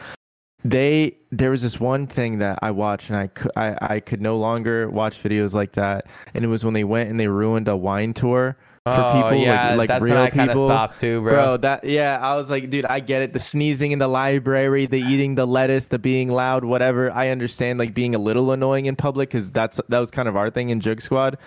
they there was this one thing that I watched and I I, I could no longer watch videos like that, and it was when they went and they ruined a wine tour. For oh people, like- yeah, like that's real when I people, stopped too, bro. Bro, that yeah, I was like, dude, I get it. The sneezing in the library, the eating the lettuce, the being loud, whatever. I understand like being a little annoying in public because that's that was kind of our thing in Jug Squad.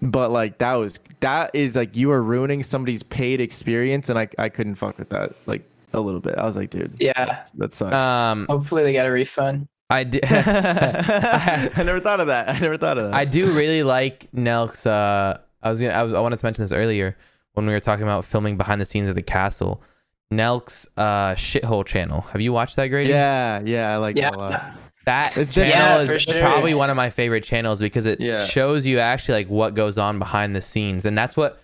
But like that was that is like you are ruining somebody's paid experience, and I I couldn't fuck with that like a little bit. I was like, dude, Yeah. that sucks. Um, Hopefully they got a refund. I do. [laughs] [laughs] I never thought of that. I never thought of that. I do really like Nelk's. Uh, I was gonna. I, was, I wanted to mention this earlier when we were talking about filming behind the scenes of the castle. Nelk's uh, shithole channel. Have you watched that, Grady? yeah, yeah, I like Yeah. that a lot. That It's channel. Yeah, is sure. probably one of my favorite channels because it Yeah. shows you actually like what goes on behind the scenes, and that's what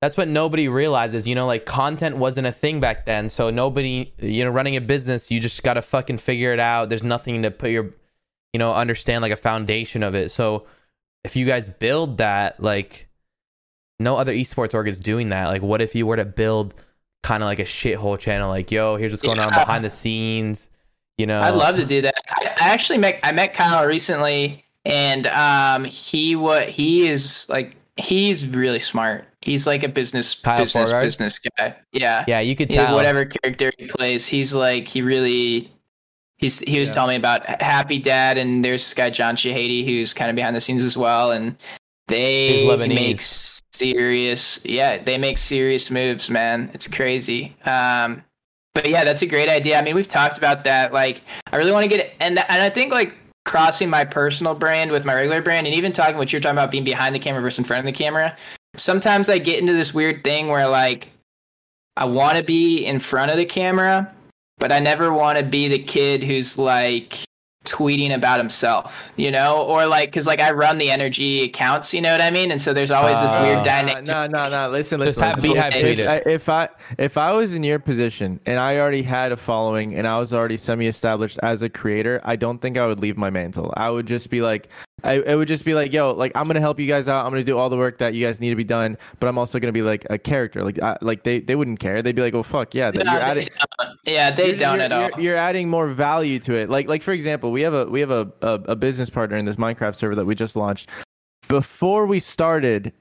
that's what nobody realizes. You know, like content wasn't a thing back then, so nobody, you know, running a business, you just got to fucking figure it out. There's nothing to put your, you know, understand like a foundation of it. So if you guys build that, like no other esports org is doing that. Like, what if you were to build kind of like a shithole channel? Like, yo, here's what's going on behind the scenes. You know, I'd love to do that. I, I actually met I met Kyle recently, and um, he what he is like. He's really smart. He's like a business Kyle business Forgeard? business guy. Yeah. Yeah, you could Yeah, tell. whatever character he plays, he's like he really. He's he was Yeah. telling me about Happy Dad, and there's this guy John Shahidi who's kind of behind the scenes as well, and they make serious. Yeah, they make serious moves, man. It's crazy. Um, but yeah, that's a great idea. I mean, we've talked about that. Like, I really want to get and and I think like crossing my personal brand with my regular brand, and even talking what you're talking about being behind the camera versus in front of the camera. Sometimes I get into this weird thing where like I want to be in front of the camera, but I never want to be the kid who's like tweeting about himself, you know, or like because like I run the energy accounts, you know what I mean, and so there's always this Uh, weird dynamic. No, no, no. Listen, Just listen. have listen. Beehive if. I, if I if I was in your position and I already had a following and I was already semi-established as a creator, I don't think I would leave my mantle. I would just be like, I it would just be like, yo, like I'm gonna help you guys out. I'm gonna do all the work that you guys need to be done, but I'm also gonna be like a character. Like, I, like they they wouldn't care. They'd be like, well, fuck yeah, No, you're they adding. don't. Yeah, they you're- don't you're, at all. You're, you're adding more value to it. Like like for example, we have a we have a, a, a business partner in this Minecraft server that we just launched. Before we started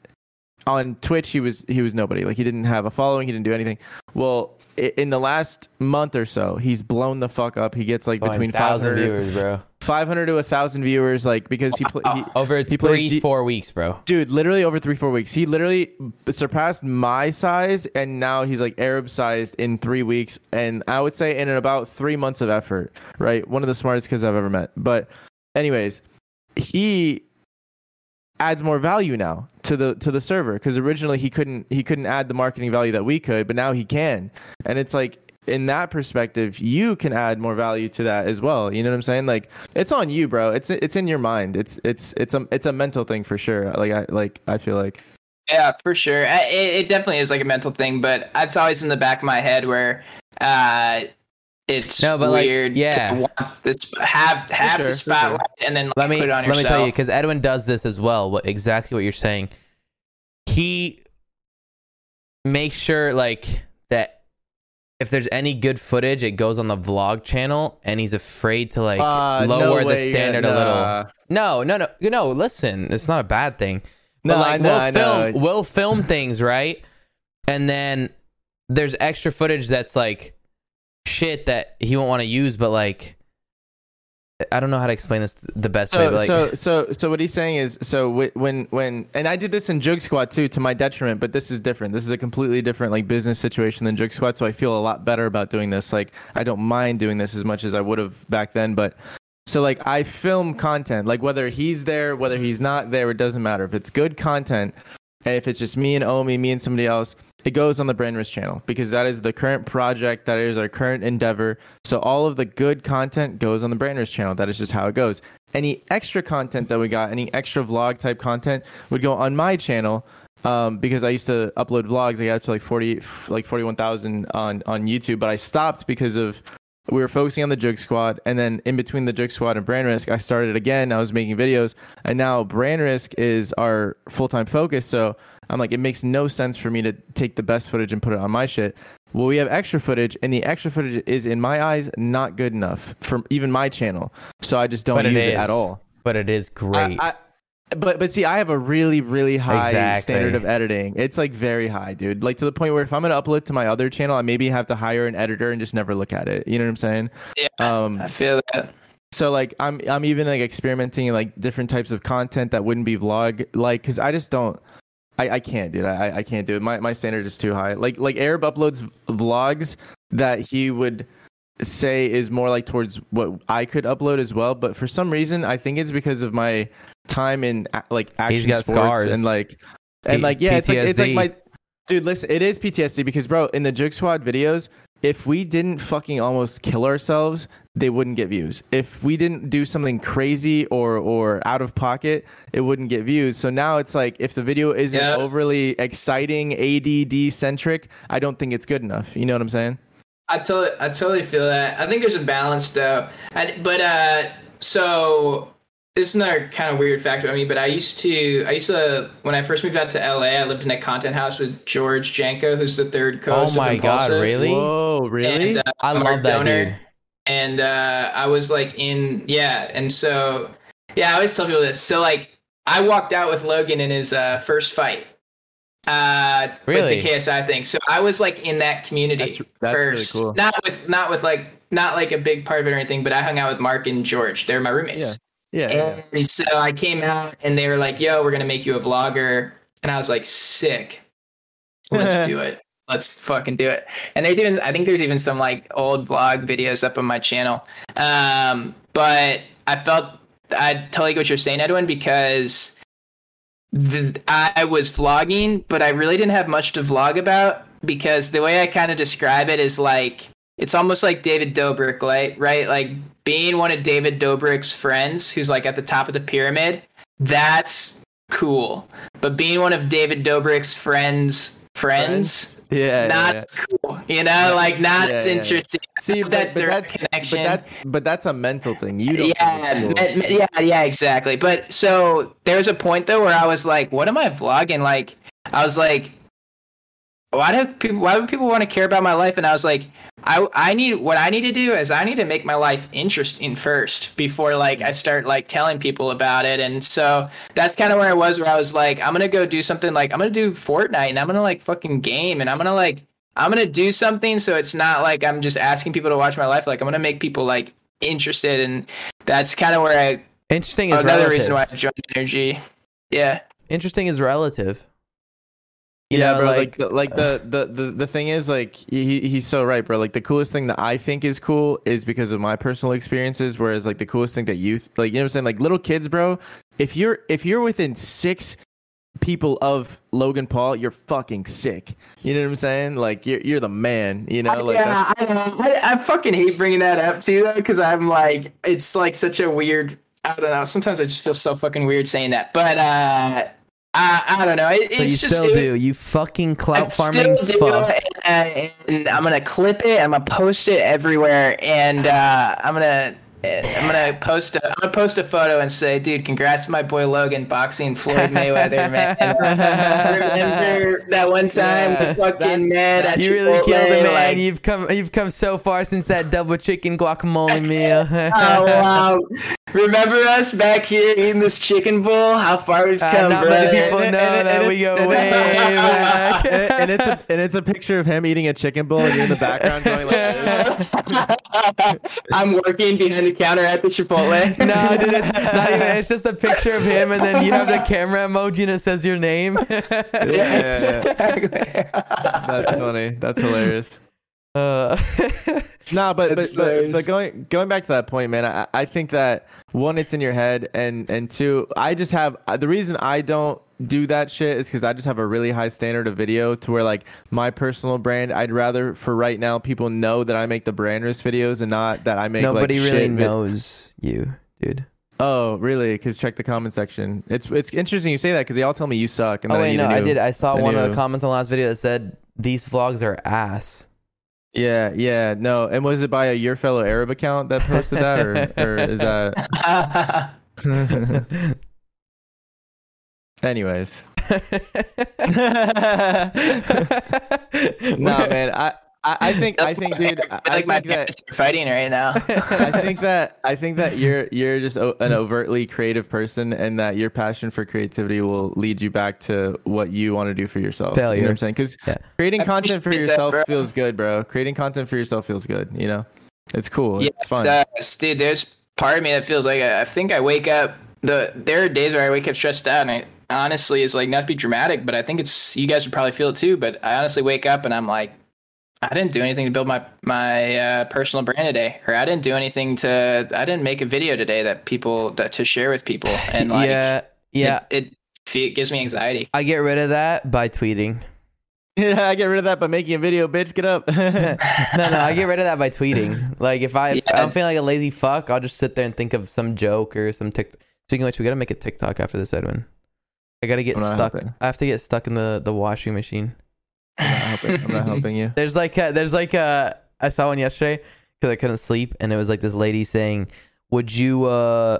on Twitch, he was he was nobody. Like he didn't have a following. He didn't do anything. Well, in the last month or so, he's blown the fuck up. He gets like between thousand 500, viewers, bro. 500 to a thousand viewers. Like because he, pl- he [laughs] Over He three, G- four weeks, bro. dude literally over three four weeks he literally surpassed my size and now he's like arab sized in three weeks and i would say in about three months of effort right one of the smartest kids i've ever met but anyways he adds more value now to the to the server because originally he couldn't he couldn't add the marketing value that we could but now he can and it's like in that perspective you can add more value to that as well you know what i'm saying like it's on you bro it's it's in your mind it's it's it's a it's a mental thing for sure like i like i feel like Yeah, for sure. It, it definitely is like a mental thing, but it's always in the back of my head where uh, it's No, but, like, weird yeah. to want this have have sure, the for sure. spotlight and then like, let me put it on let me tell you because Edwin does this as well. What exactly what you're saying? He makes sure like that if there's any good footage, it goes on the vlog channel, and he's afraid to like Uh, no lower the way, standard a nah. little. No, no, no, no. Listen, it's not a bad thing. No, But like know, we'll film, know. we'll film things right, and then there's extra footage that's like shit that he won't want to use, but like I don't know how to explain this the best way. So, But like, so, so, so what he's saying is, so when, when, and I did this in Jug Squad too, to my detriment, but this is different. This is a completely different like business situation than Jug Squad, so I feel a lot better about doing this. Like, I don't mind doing this as much as I would have back then, but so like I film content, like whether he's there, whether he's not there, it doesn't matter. If it's good content, and if it's just me and Omi, me and somebody else, it goes on the Brand Risk channel because that is the current project, that is our current endeavor. So all of the good content goes on the Brand Risk channel. That is just how it goes. Any extra content that we got, any extra vlog type content would go on my channel. Um, because I used to upload vlogs, I got up to like forty, like forty-one thousand on on YouTube, but I stopped because of we were focusing on the jig Squad, and then in between the jig Squad and Brand Risk, I started again. I was making videos, and now Brand Risk is our full time focus. So I'm like, it makes no sense for me to take the best footage and put it on my shit. Well, we have extra footage, and the extra footage is, in my eyes, not good enough for even my channel. So I just don't but use it it, is at all. But it is great. I, I, but but see, I have a really really high Exactly. standard of editing. It's like very high, dude. Like to the point where if I'm gonna upload to my other channel, I maybe have to hire an editor and just never look at it. You know what I'm saying? Yeah, Um, I feel that. so like I'm I'm even like experimenting like different types of content that wouldn't be vlog like because I just don't I, I can't dude I I can't do it my my standard is too high like like Arab uploads vlogs that he would say is more like towards what I could upload as well but for some reason I think it's because of my time in like action got sports scars. and like and P- like yeah it's like it's like my dude listen it is PTSD because bro in the Jig Squad videos if we didn't fucking almost kill ourselves they wouldn't get views. If we didn't do something crazy or or out of pocket, it wouldn't get views. So now it's like if the video isn't Yeah. overly exciting, ADD centric, I don't think it's good enough. You know what I'm saying? I totally, I totally feel that. I think there's a balance though. I, but uh, so this is another kind of weird fact about me, but I used to, I used to, when I first moved out to LA, I lived in a content house with George Janko, who's the third co-host Oh my of God, really? Whoa, really? And, uh, I Mark love that Dohner. dude. And uh, I was like in, yeah, and so, yeah, I always tell people this. So like, I walked out with Logan in his uh, first fight. Uh, Really? with the KSI thing. So I was like in that community That's- that's really first. cool. Not with, not with like, not like a big part of it or anything, but I hung out with Mark and George. They're my roommates. yeah, yeah. And so I came out and they were like, yo, we're going to make you a vlogger. And I was like, sick. Let's do [laughs] it. Let's fucking do it. And there's even, I think there's even some like old vlog videos up on my channel. Um, but I felt, I totally get what you're saying, Edwin, because the, I was vlogging, but I really didn't have much to vlog about because the way I kind of describe it is like, it's almost like David Dobrik, like, right? Like being one of David Dobrik's friends who's like at the top of the pyramid, that's cool. But being one of David Dobrik's friends, friends, Yeah, not yeah, cool. You know, like not Yeah, as yeah, yeah. interesting. See, but, that but direct that's connection. but that's but that's a mental thing. You don't. yeah, cool. yeah, yeah, exactly. But so there was a point though where I was like, "What am I vlogging?" Like, I was like, "Why do people? Why would people want to care about my life?" And I was like, "I I need what I need to do is I need to make my life interesting first before like I start like telling people about it." And so that's kind of where I was, where I was like, "I'm gonna go do something like I'm gonna do Fortnite and I'm gonna like fucking game and I'm gonna like." I'm gonna do something so it's not like I'm just asking people to watch my life. Like I'm gonna make people like interested, and that's kind of where I Interesting is another relative. reason why I joined Energy. Yeah, Interesting is relative. You yeah, know, bro. like, Like, the, like the, the the the thing is, like he he's so right, bro. Like the coolest thing that I think is cool is because of my personal experiences. Whereas like the coolest thing that youth, like you know what I'm saying, like little kids, bro. If you're if you're within six people of Logan Paul, you're fucking sick. You know what I'm saying? Like you're you're the man. You know, like yeah, that's I. I, I fucking hate bringing that up too, though, because I'm like, it's like such a weird. I don't know. Sometimes I just feel so fucking weird saying that, but uh, I I don't know. It, but you just still it- do. You fucking I clout farming still do, fuck. and, and I'm gonna clip it. I'm gonna post it everywhere, and uh, I'm gonna. I'm gonna post a I'm gonna post a photo and say, dude, congrats to my boy Logan boxing Floyd Mayweather, man. [laughs] Remember that one time Yeah, fucking mad at You really Chipotle, killed him, man. like, you've come, you've come so far since that double chicken guacamole [laughs] meal. oh wow. Remember us back here eating this chicken bowl? How far we've Uh, come, not brother. many people know that we go and way back. and, and it's a and it's a picture of him eating a chicken bowl, and you're in the background going like. [laughs] This. [laughs] I'm working behind the counter at the Chipotle. [laughs] no, dude, it's not [laughs] even. It's just a picture of him, and then you have the camera emoji, and it says your name. Yeah, yeah, yeah. exactly. That's funny. That's hilarious. Uh, No, but but, but, but going going back to that point, man, I, I think that one, it's in your head, and and two, I just have uh, the reason I don't do that shit is because I just have a really high standard of video to where like my personal brand, I'd rather for right now people know that I make the brand risk videos and not that I make nobody like, really shit vid- knows you, dude. Oh, really? Because check the comment section. It's it's interesting you say that because they all tell me you suck. And Oh then wait, no, even I did. I saw I one of the comments on the last video that said these vlogs are ass. Yeah, yeah, no. And was it by a your fellow Arab account that posted that, or, or is that? [laughs] [laughs] [laughs] Anyways, [laughs] nah, man. I, I, I think, I think, dude. I, I like my think that. fighting right now. [laughs] I think that I think that you're you're just o- an overtly creative person, and that your passion for creativity will lead you back to what you want to do for yourself. You know what I'm saying? Because Yeah. creating content for appreciate that, yourself feels good, bro. Creating content for yourself feels good. You know, it's cool. Yeah, it's fun. That's, dude, there's part of me that feels like I, I think I wake up. The there are days where I wake up stressed out, and I honestly, it's like not to be dramatic, but I think it's you guys would probably feel it too. But I honestly wake up and I'm like, I didn't do anything to build my my uh, personal brand today, or I didn't do anything to. I didn't make a video today that people that to share with people, [laughs] and like, yeah, yeah. it, it, fe- gives me anxiety. I get rid of that by tweeting. Yeah, [laughs] I get rid of that by making a video, bitch. Get up. [laughs] no, no, I get rid of that by tweeting. Like if I if Yeah. I'm feeling like a lazy fuck, I'll just sit there and think of some joke or some TikTok. Speaking of which, we gotta make a TikTok after this, Edwin. I gotta get I'm stuck. helping. I have to get stuck in the the washing machine. I'm not helping. I'm not helping you. [laughs] There's like a, there's like a I saw one yesterday because I couldn't sleep, and it was like this lady saying, "Would you uh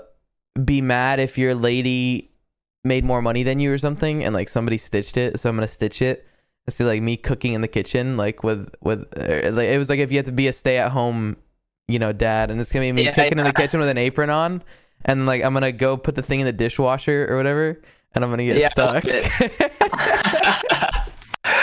be mad if your lady made more money than you or something, and like somebody stitched it. So I'm gonna stitch it. So like me cooking in the kitchen, like with with uh, like it was like if you had to be a stay at home, you know, dad, and it's gonna be me Yeah, cooking in the yeah. kitchen with an apron on, and like I'm gonna go put the thing in the dishwasher or whatever, and I'm gonna get Yeah, stuck. [laughs]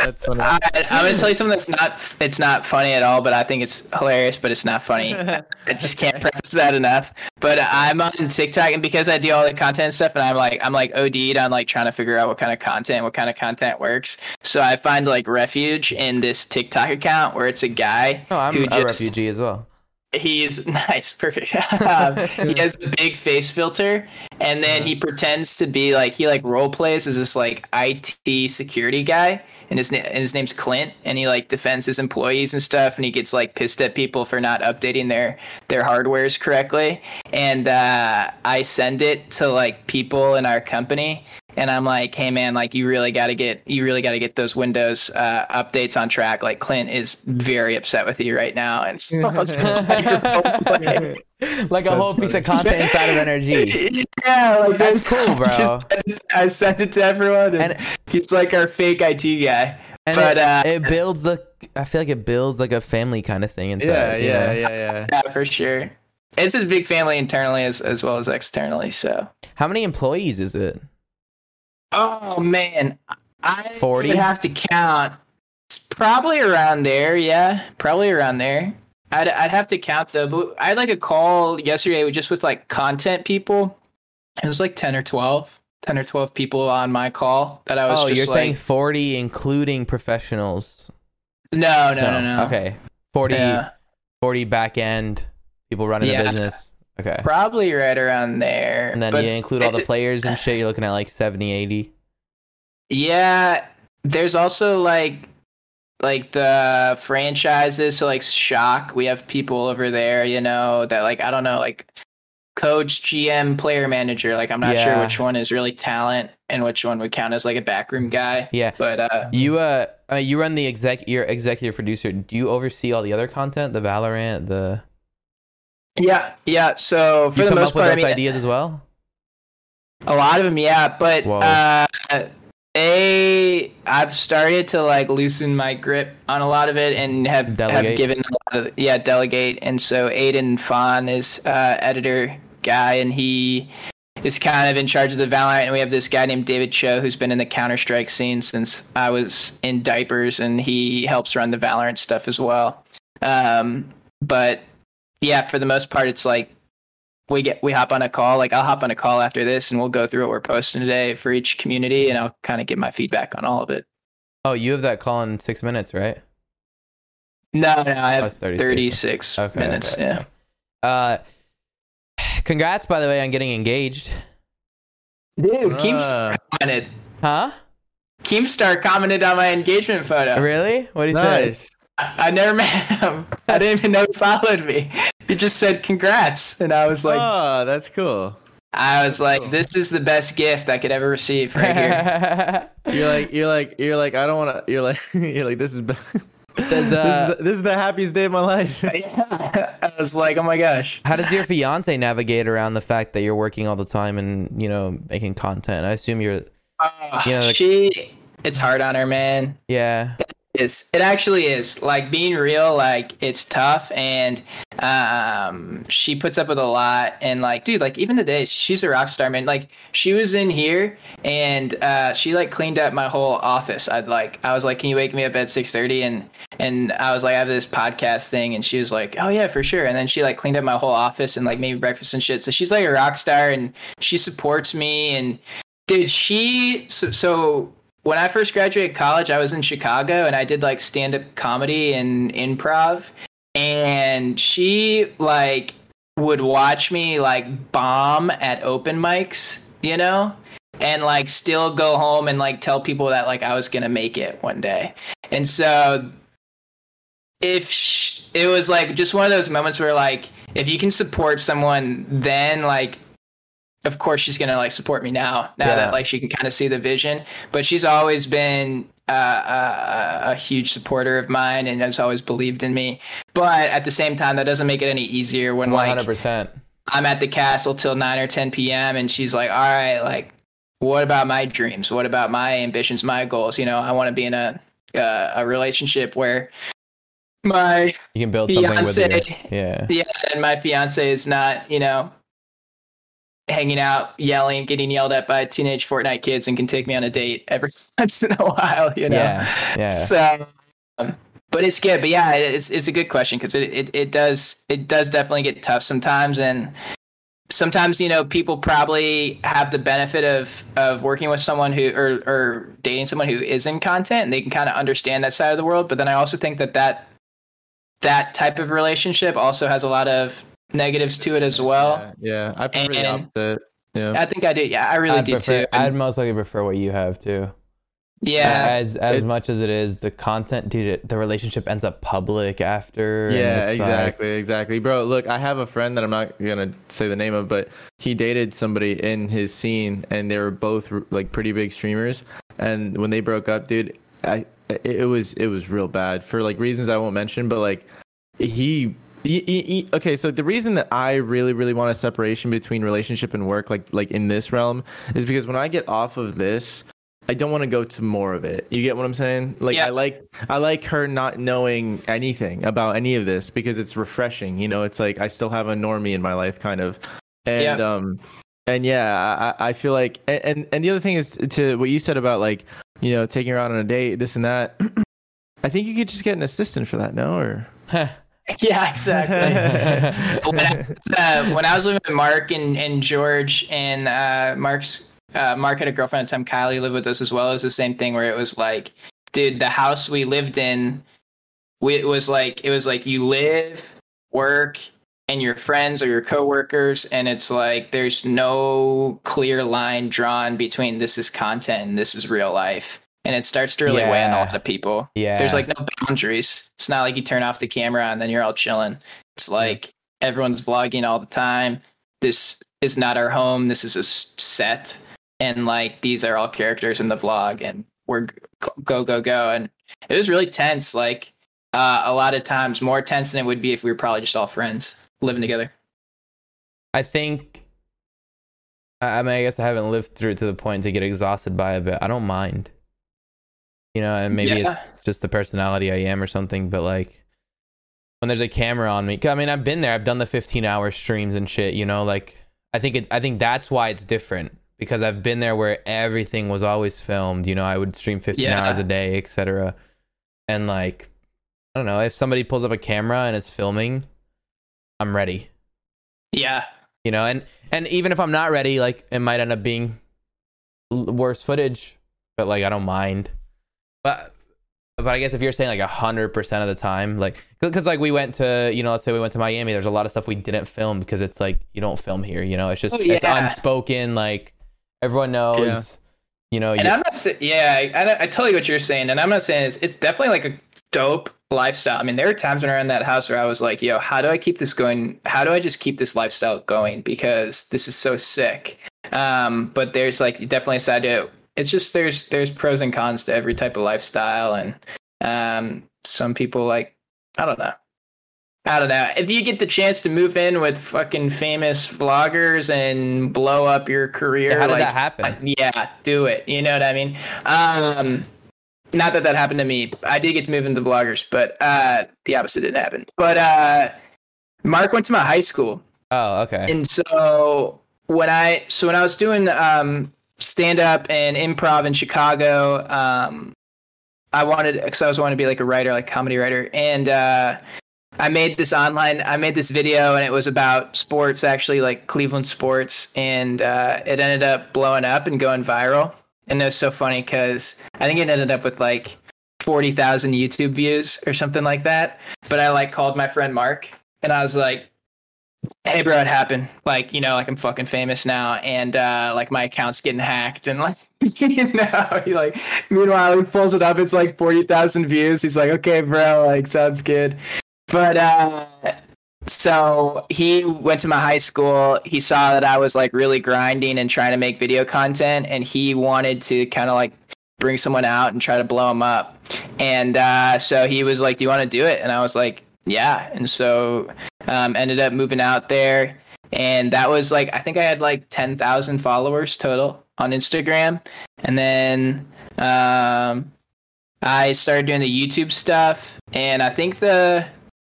That's funny. I, I'm gonna tell you something that's not it's not funny at all, but I think it's hilarious, but it's not funny. [laughs] I just can't preface that enough. But I'm on TikTok, and because I do all the content stuff, and I'm like I'm like OD'd on like trying to figure out what kind of content, what kind of content works. So I find like refuge in this TikTok account where it's a guy oh, I'm who a just refugee as well. He's [laughs] nice, perfect. [laughs] um, he has a big face filter, and then he pretends to be like he like role plays as this like IT security guy, and his na- and his name's Clint, and he like defends his employees and stuff, and he gets like pissed at people for not updating their their hardwares correctly, and uh, I send it to like people in our company. And I'm like, hey man, like you really got to get you really got to get those Windows uh, updates on track. Like Clint is very upset with you right now, and [laughs] [laughs] like a whole piece of content inside of energy. [laughs] Yeah, like That's this- cool, bro. just sent it- I sent it to everyone, and, And- he's like our fake IT guy. And But, it, uh, it builds the. I feel like it builds like a family kind of thing inside. yeah, you yeah, know? yeah, yeah. Yeah, for sure. It's a big family internally as as well as externally. So, How many employees is it? Oh man, I 40? would have to count. It's probably around there. Yeah, probably around there. I'd I'd have to count though. But I had like a call yesterday just with like content people. It was like ten or twelve. 10 or 12 people on my call that I was Oh, you're like, saying 40 including professionals. no, no, no, no. Okay. 40, Yeah. 40 back end people running Yeah. the business. Okay. Probably right around there. And then but you include all the players and shit, you're looking at like 70, 80. Yeah, there's also like like the franchises. So like Shock, we have people over there, you know, that like I don't know, like coach, GM, player manager. Like I'm not sure which one is really talent and which one would count as like a backroom guy. Yeah. But uh You uh, uh you run the exec you're executive producer. Do you oversee all the other content, the Valorant, the yeah, yeah. So for you the most part, I mean, ideas as well? A lot of them, yeah. But Whoa. uh, a I've started to like loosen my grip on a lot of it and have Delegate. have given a lot of yeah delegate. And so Aiden Fawn is uh, editor guy, and he is kind of in charge of the Valorant. And we have this guy named David Cho who's been in the Counter Strike scene since I was in diapers, and he helps run the Valorant stuff as well. Um, but yeah, for the most part, it's like we get we hop on a call like i'll hop on a call after this and we'll go through what we're posting today for each community and i'll kind of give my feedback on all of it Oh, you have that call in six minutes, right? no no i Oh, have it's 36. 36 Okay, minutes okay, yeah. Uh, congrats, by the way, on getting engaged. dude keemstar Ah, commented Huh? keemstar commented on my engagement photo Really? What did he say? I, I never [laughs] met him i didn't even know he followed me he just said congrats and i was like oh, that's cool. i was like this is the best gift i could ever receive right here [laughs] You're like, you're like, you're like, I don't want to. You're like, [laughs] you're like, this is, be- Does, [laughs] this, uh, is the, this is the happiest day of my life. Yeah. i was like oh my gosh How does your fiance navigate around the fact that you're working all the time and you know making content? I assume you're. Uh, You know, like- she it's hard on her man Yeah. Is it actually is. Like being real like it's tough and um she puts up with a lot and like dude like even today she's a rock star man. Like she was in here and uh she like cleaned up my whole office. I'd like i was like can you wake me up at 6:30 and and i was like i have this podcast thing and she was like oh yeah for sure. And then she like cleaned up my whole office and like made me breakfast and shit. So she's like a rock star and she supports me and dude she so, so when I first graduated college, I was in Chicago and I did like stand up comedy and improv. And she like would watch me like bomb at open mics, you know? And like still go home and like tell people that like I was going to make it one day. And so if sh- it was like just one of those moments where like if you can support someone then like of course she's gonna like support me now now Yeah. that like she can kind of see the vision but she's always been uh, a, a huge supporter of mine and has always believed in me but at the same time that doesn't make it any easier when like hundred percent. I'm at the castle till 9 or 10 p.m. and she's like, all right, like, what about my dreams? What about my ambitions, my goals? You know, I want to be in a uh, a relationship where my You can build something with Fiance. yeah. yeah, and my fiance is not, you know, hanging out, yelling, getting yelled at by teenage Fortnite kids, and can take me on a date every [laughs] once in a while. You know, Yeah. Yeah. so. Um, but it's good. But yeah, it's it's a good question because it, it it does it does definitely get tough sometimes, and sometimes you know people probably have the benefit of of working with someone who or or dating someone who is in content, and they can kind of understand that side of the world. But then I also think that that that type of relationship also has a lot of negatives to it as well. yeah, yeah. I prefer the opposite. Yeah. I think I do. Yeah, I really I'd do prefer, too. I'd most likely prefer what you have too. yeah, As as It's- much as it is the content, dude, it, the relationship ends up public after. Yeah, it's like- exactly, exactly, bro. Look, I have a friend that I'm not gonna say the name of, but he dated somebody in his scene, and they were both like pretty big streamers. And when they broke up, dude, I it, it was it was real bad for like reasons I won't mention, but like he. Okay, so the reason that I really, really want a separation between relationship and work, like like in this realm, is because when I get off of this, I don't want to go to more of it. You get what I'm saying? Like Yeah. I like I like her not knowing anything about any of this because it's refreshing. You know, it's like I still have a normie in my life, kind of. And Yeah. um, and yeah, I, I feel like, and, and and the other thing is to what you said about like, you know, taking her out on a date, this and that. [clears throat] I think you could just get an assistant for that, no? Or [laughs] yeah, exactly. [laughs] when, I, uh, when I was living with Mark and, and George and uh, Mark's uh, Mark had a girlfriend at the time, Kylie lived with us as well. It was the same thing where it was like, dude, the house we lived in, we, it was like it was like you live, work, and your friends or your coworkers, and it's like there's no clear line drawn between this is content and this is real life. And it starts to really weigh on a lot of people. Yeah. There's like no boundaries. It's not like you turn off the camera and then you're all chilling. It's like everyone's vlogging all the time. This is not our home. This is a set. And like these are all characters in the vlog and we're go, go, go. And it was really tense. Like uh, a lot of times more tense than it would be if we were probably just all friends living together. I think. I I mean, I guess I haven't lived through it to the point to get exhausted by it, but I don't mind. You know, and maybe Yeah. it's just the personality I am or something, but like when there's a camera on me, I mean, I've been there. I've done the 15 hour streams and shit. You know, like I think it. I think that's why it's different because I've been there where everything was always filmed. You know, I would stream 15 Yeah. hours a day, etc. And like, I don't know if somebody pulls up a camera and is filming, I'm ready Yeah. you know and and even if i'm not ready like it might end up being worse footage but like i don't mind but but i guess if you're saying like a 100% of the time like because like we went to you know let's say we went to miami there's a lot of stuff we didn't film because it's like you don't film here you know it's just Oh, it's unspoken like everyone knows you know And you, I'm not saying, yeah, I, I, totally what you're saying. And I'm not saying it's, it's definitely like a dope lifestyle. I mean, there were times when I in that house where I was like, yo, how do I keep this going? How do I just keep this lifestyle going? Because this is so sick. Um, but there's like definitely a side to it. It's just there's there's pros and cons to every type of lifestyle. And um, some people like, I don't know. I don't know. If you get the chance to move in with fucking famous vloggers and blow up your career, how did like, that happen yeah, do it. You know what I mean? Um, not that that happened to me. I did get to move into vloggers, but uh, the opposite didn't happen. But uh, Mark went to my high school, oh okay and so when I so when I was doing um, stand up and improv in Chicago, um, I wanted because I was wanting to be like a writer, like comedy writer, and uh, I made this online. I made this video, and it was about sports, actually, like Cleveland sports, and uh, it ended up blowing up and going viral. And it was so funny because I think it ended up with like forty thousand YouTube views or something like that. But I like called my friend Mark, and I was like, "Hey, bro, it happened. Like, you know, like I'm fucking famous now, and uh, like my account's getting hacked, and like." [laughs] you know, he like. Meanwhile, he pulls it up. It's like forty thousand views. He's like, "Okay, bro, like sounds good." But uh, so he went to my high school. He saw that I was like really grinding and trying to make video content, and he wanted to kind of like bring someone out and try to blow him up. And uh, so he was like, "Do you want to do it?" And I was like, "Yeah." And so um, ended up moving out there and that was like I think I had like ten thousand followers total on Instagram, and then um, I started doing the YouTube stuff, and I think the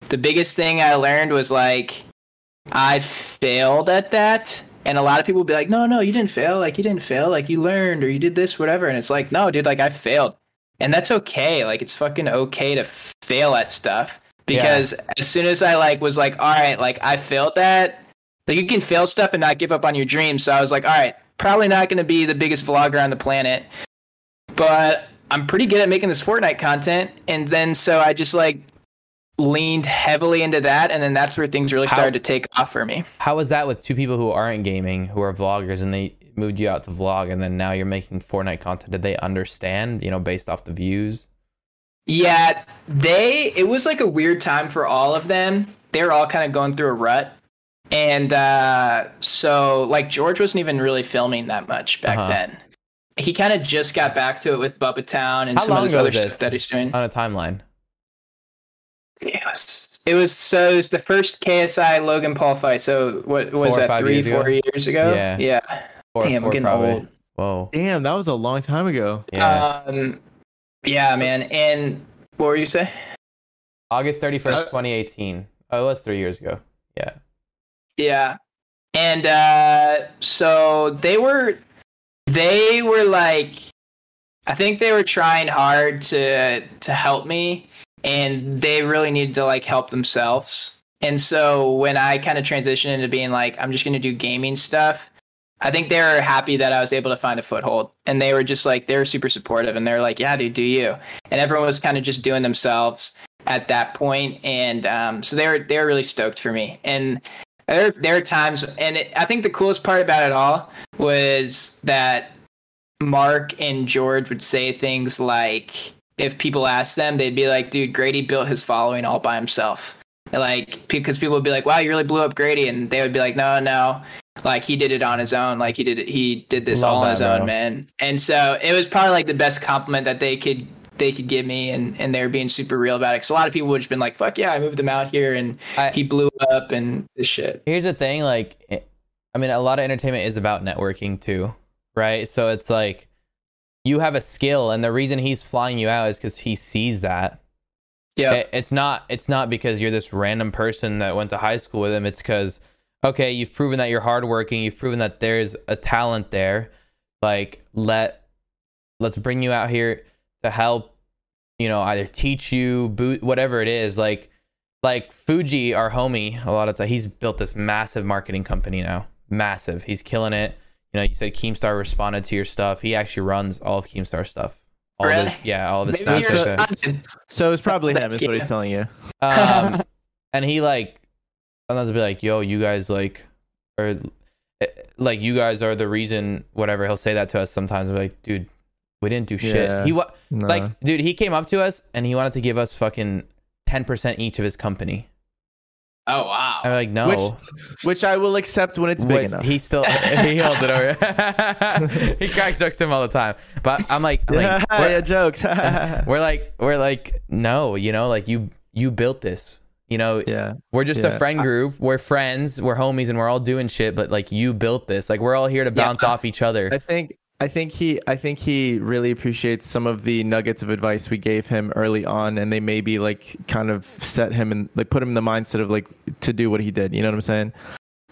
the biggest thing I learned was like I failed at that. And a lot of people be like, no, no, you didn't fail. Like, you didn't fail. Like, you learned or you did this, whatever. And it's like, no, dude, like, I failed. And that's okay. Like, it's fucking okay to fail at stuff. Because yeah. as soon as I, like, was like, all right, like, I failed that, like, you can fail stuff and not give up on your dreams. So I was like, all right, probably not going to be the biggest vlogger on the planet. But I'm pretty good at making this Fortnite content. And then so I just, like, leaned heavily into that and then that's where things really started to take off for me how was that with two people who aren't gaming who are vloggers and they moved you out to vlog and then now you're making fortnite content did they understand you know based off the views yeah they it was like a weird time for all of them they were all kind of going through a rut and uh so like george wasn't even really filming that much back uh-huh. then he kind of just got back to it with Bubba Town and How some of this other stuff that he's doing on a timeline it was it was so it was the first KSI Logan Paul fight. So what was that? Three, years four ago? years ago? Yeah. Yeah. Four, Damn, we're getting probably. old. Whoa. Damn, that was a long time ago. Yeah. Um, yeah, man. And what were you say? August thirty first, uh, twenty eighteen. Oh, it was three years ago. Yeah. Yeah. And uh, so they were, they were like, I think they were trying hard to to help me and they really needed to like help themselves. And so when I kind of transitioned into being like, I'm just going to do gaming stuff, I think they were happy that I was able to find a foothold. And they were just like, they were super supportive and they're like, yeah, dude, do you? And everyone was kind of just doing themselves at that point. And um, so they were, they were really stoked for me. And there, there are times, and it, I think the coolest part about it all was that Mark and George would say things like, if people asked them, they'd be like, dude, Grady built his following all by himself. like, because people would be like, wow, you really blew up Grady. And they would be like, no, no. Like he did it on his own. Like he did it, he did this Love all on his bro. own, man. And so it was probably like the best compliment that they could they could give me and, and they're being super real about it. Cause a lot of people would have been like, fuck yeah, I moved them out here and I, he blew up and this shit. Here's the thing, like eh, I mean, a lot of entertainment is about networking too, right? So it's like you have a skill and the reason he's flying you out is because he sees that yeah eh, it's not it's not because you're this random person that went to high school with him it's because okay you've proven that you're hardworking you've proven that there's a talent there like let let's bring you out here to help you know either teach you boot whatever it is like like fuji our homie a lot of time he's built this massive marketing company now massive he's killing it you know, you said Keemstar responded to your stuff. He actually runs all of Keemstar stuff. All really? His, yeah, all of his Snapchat. So it's probably him, is what he's telling you. Um, [laughs] and he like sometimes will be like, "Yo, you guys like, or eh, like you guys are the reason." Whatever he'll say that to us sometimes. I'm like, dude, we didn't do shit. Yeah, he wa- nah. like, dude, he came up to us and he wanted to give us fucking ten percent each of his company. Oh wow! I'm like, no. Which, which I will accept when it's big Wait, enough. He still [laughs] [laughs] he holds it over. [laughs] he cracks jokes to him all the time. But I'm like, I'm like yeah, yeah, jokes. we're like, we're like, no, you know, like you you built this. You know, yeah. We're just yeah. a friend group. We're friends. We're homies, and we're all doing shit. But like, you built this. Like, we're all here to bounce yeah. off each other. I think I think he I think he really appreciates some of the nuggets of advice we gave him early on and they maybe like kind of set him and like put him in the mindset of like to do what he did. You know what I'm saying?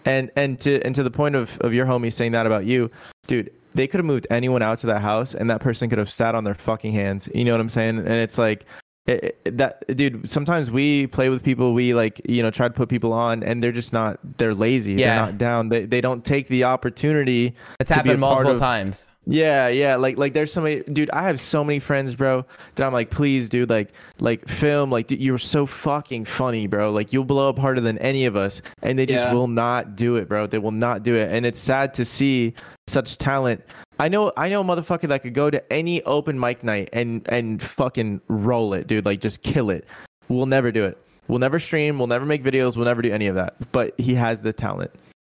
And and to and to the point of, of your homie saying that about you, dude, they could have moved anyone out to that house and that person could have sat on their fucking hands. You know what I'm saying? And it's like it, it, that dude sometimes we play with people we like you know try to put people on and they're just not they're lazy. Yeah. they're not down. They, they don't take the opportunity it's happened multiple of, times yeah, yeah. Like like there's so many dude, I have so many friends, bro, that I'm like, please, dude, like like film, like dude, you're so fucking funny, bro. Like you'll blow up harder than any of us. And they just yeah. will not do it, bro. They will not do it. And it's sad to see such talent. I know I know a motherfucker that could go to any open mic night and and fucking roll it, dude. Like just kill it. We'll never do it. We'll never stream, we'll never make videos, we'll never do any of that. But he has the talent.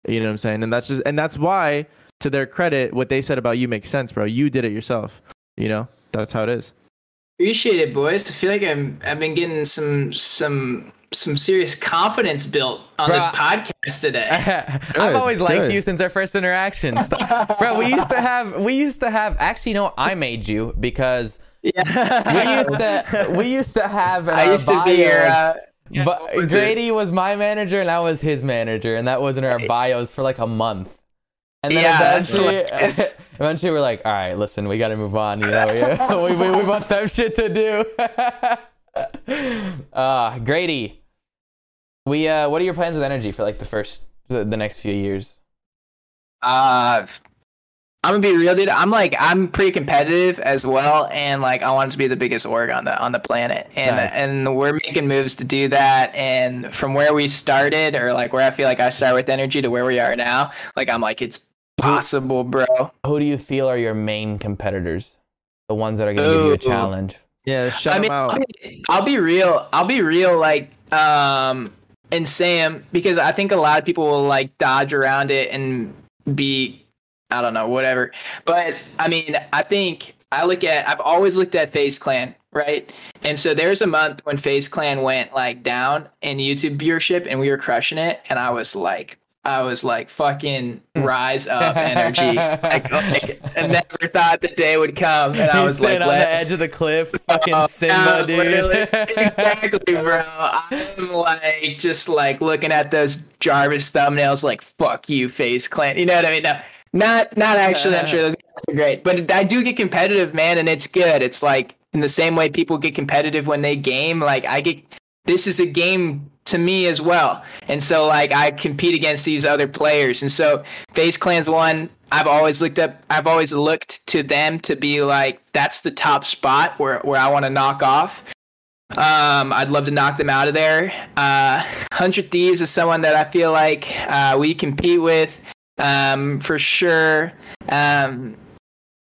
You know what I'm saying? And that's just and that's why to their credit, what they said about you makes sense, bro. You did it yourself. You know, that's how it is. Appreciate it, boys. I feel like I'm I've been getting some some some serious confidence built on this podcast today. [laughs] I've always liked good. you since our first interaction. bro. We used to have, we used to have. Actually, no, I made you because yeah. we used to, we used to have. [laughs] In I our used to be your. bios- Uh, but what was it? Grady was my manager and I was his manager, and that was in our bios for like a month. And then Yeah, eventually, hilarious. [laughs] eventually we're like, all right, listen, we got to move on. You know, [laughs] [laughs] we, we, we, we both have shit to do. uh, Grady, we uh, what are your plans with energy for like the first, the, the next few years? Uh, I'm gonna be real, dude. I'm like I'm pretty competitive as well, and like I want to be the biggest org on the on the planet, and Nice. and we're making moves to do that. And from where we started, or like where I feel like I started with energy to where we are now, like I'm like it's possible, bro. Who do you feel are your main competitors? The ones that are going to give you a challenge. Yeah, shout I mean, him out. I'll be, I'll be real. I'll be real. Like, um, and Sam, because I think a lot of people will like dodge around it and be, I don't know, whatever. But I mean, I think I look at. I've always looked at FaZe Clan, right? And so there's a month when FaZe Clan went like down in YouTube viewership, and we were crushing it, and I was like. I was like, fucking hmm. rise up energy. [laughs] like, like, I never thought the day would come. And I was like, on the let's edge of the cliff, [laughs] oh, fucking Oh, Simba, no, dude. [laughs] exactly, bro. I'm like just like looking at those Jarvis thumbnails, like "fuck you, FaZe Clan." You know what I mean? No, not not actually. I'm sure those guys are great, but I do get competitive, man, and it's good. It's like in the same way people get competitive when they game. Like I get. This is a game to me as well, and so like I compete against these other players, and so FaZe Clan's one. I've always looked up. I've always looked to them to be like that's the top spot where where I want to knock off. Um, I'd love to knock them out of there. Uh, Hundred Thieves is someone that I feel like uh, we compete with um, for sure. Um,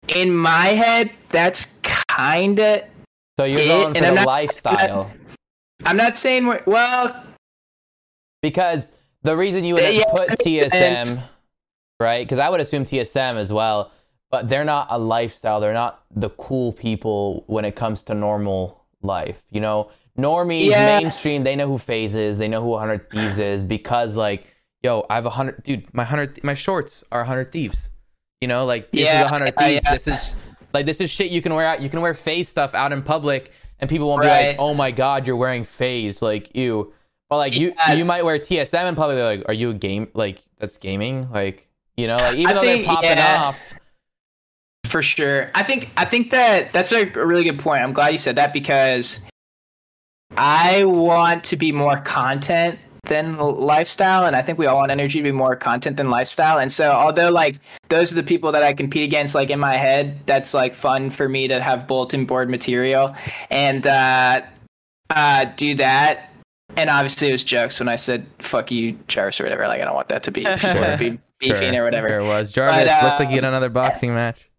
in my head, that's kind of. So you're It- going for and the I'm not- lifestyle. [laughs] I'm not saying we're well. Because the reason you would Yeah, put sense. TSM, right? Because I would assume TSM as well, but they're not a lifestyle. They're not the cool people when it comes to normal life. You know, normies, Yeah. mainstream, they know who FaZe is. They know who 100 Thieves is because, like, yo, I have a 100, dude, my 100, my shorts are 100 Thieves. You know, like, this Yeah, is 100 Thieves. This is, like, this is shit you can wear out. You can wear FaZe stuff out in public and people won't be like, oh my God, you're wearing FaZe. Like, ew. But like you, Yeah. you might wear TSM and probably like, are you a game like that's gaming? Like you know, like even I though think- they're popping yeah. off. For sure. I think I think that that's a really good point. I'm glad you said that because I want to be more content than lifestyle and I think we all want energy to be more content than lifestyle. And so although like those are the people that I compete against like in my head, that's like fun for me to have bulletin board material and uh uh do that. And obviously it was jokes when I said fuck you, Jarvis or whatever. Like I don't want that to be Sure. [laughs] be beefing or whatever. There it was Jarvis. But, looks like you um, get another boxing match.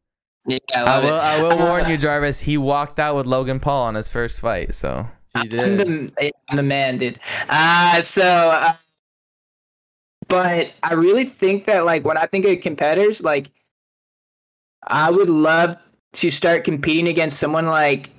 Yeah, I I will. it. I will [laughs] warn you, Jarvis. He walked out with Logan Paul on his first fight. So He I'm did. the, I'm the man, dude. Uh, so, uh, but I really think that, like, when I think of competitors, like, I would love to start competing against someone like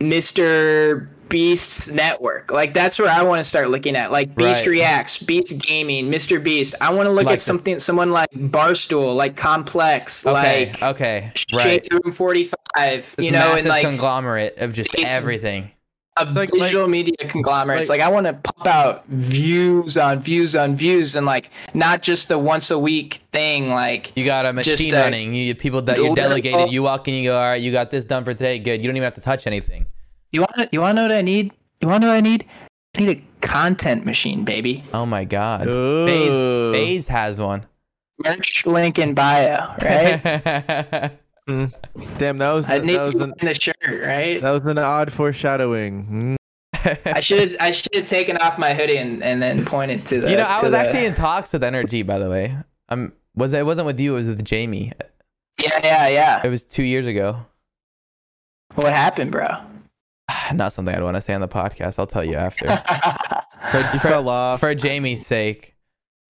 Mr. Beast's network. Like, that's where I want to start looking at. Like, Beast Right. Reacts, Beast Gaming, Mr. Beast. I want to look Like at the- something, someone like Barstool, like Complex, okay, like okay, right. Shade Room 45, This you know, massive and like. conglomerate of just It's- everything. of Like- digital media conglomerates. like- Like, I want to pump out views on views on views, and like not just the once a week thing. Like, You got a Just machine a- running. You people that you're delegated. You walk in, you go, all right, you got this done for today. Good. You don't even have to touch anything. You want to you want to know what I need? You want to know what I need? I need a content machine, baby. Oh my God. Ooh. FaZe, FaZe has one. Merch link in bio, right? [laughs] Damn, that was I that need was an in the shirt, right? that was an odd foreshadowing. [laughs] I should I should have taken off my hoodie and, and then pointed to the. you know, I was the- actually in talks with NRG, by the way. Um, was it wasn't with you? It was with Jamie. Yeah, yeah, yeah. It was two years ago. What happened, bro? [sighs] Not something I'd want to say on the podcast. I'll tell you after. [laughs] For, You for, for Jamie's sake.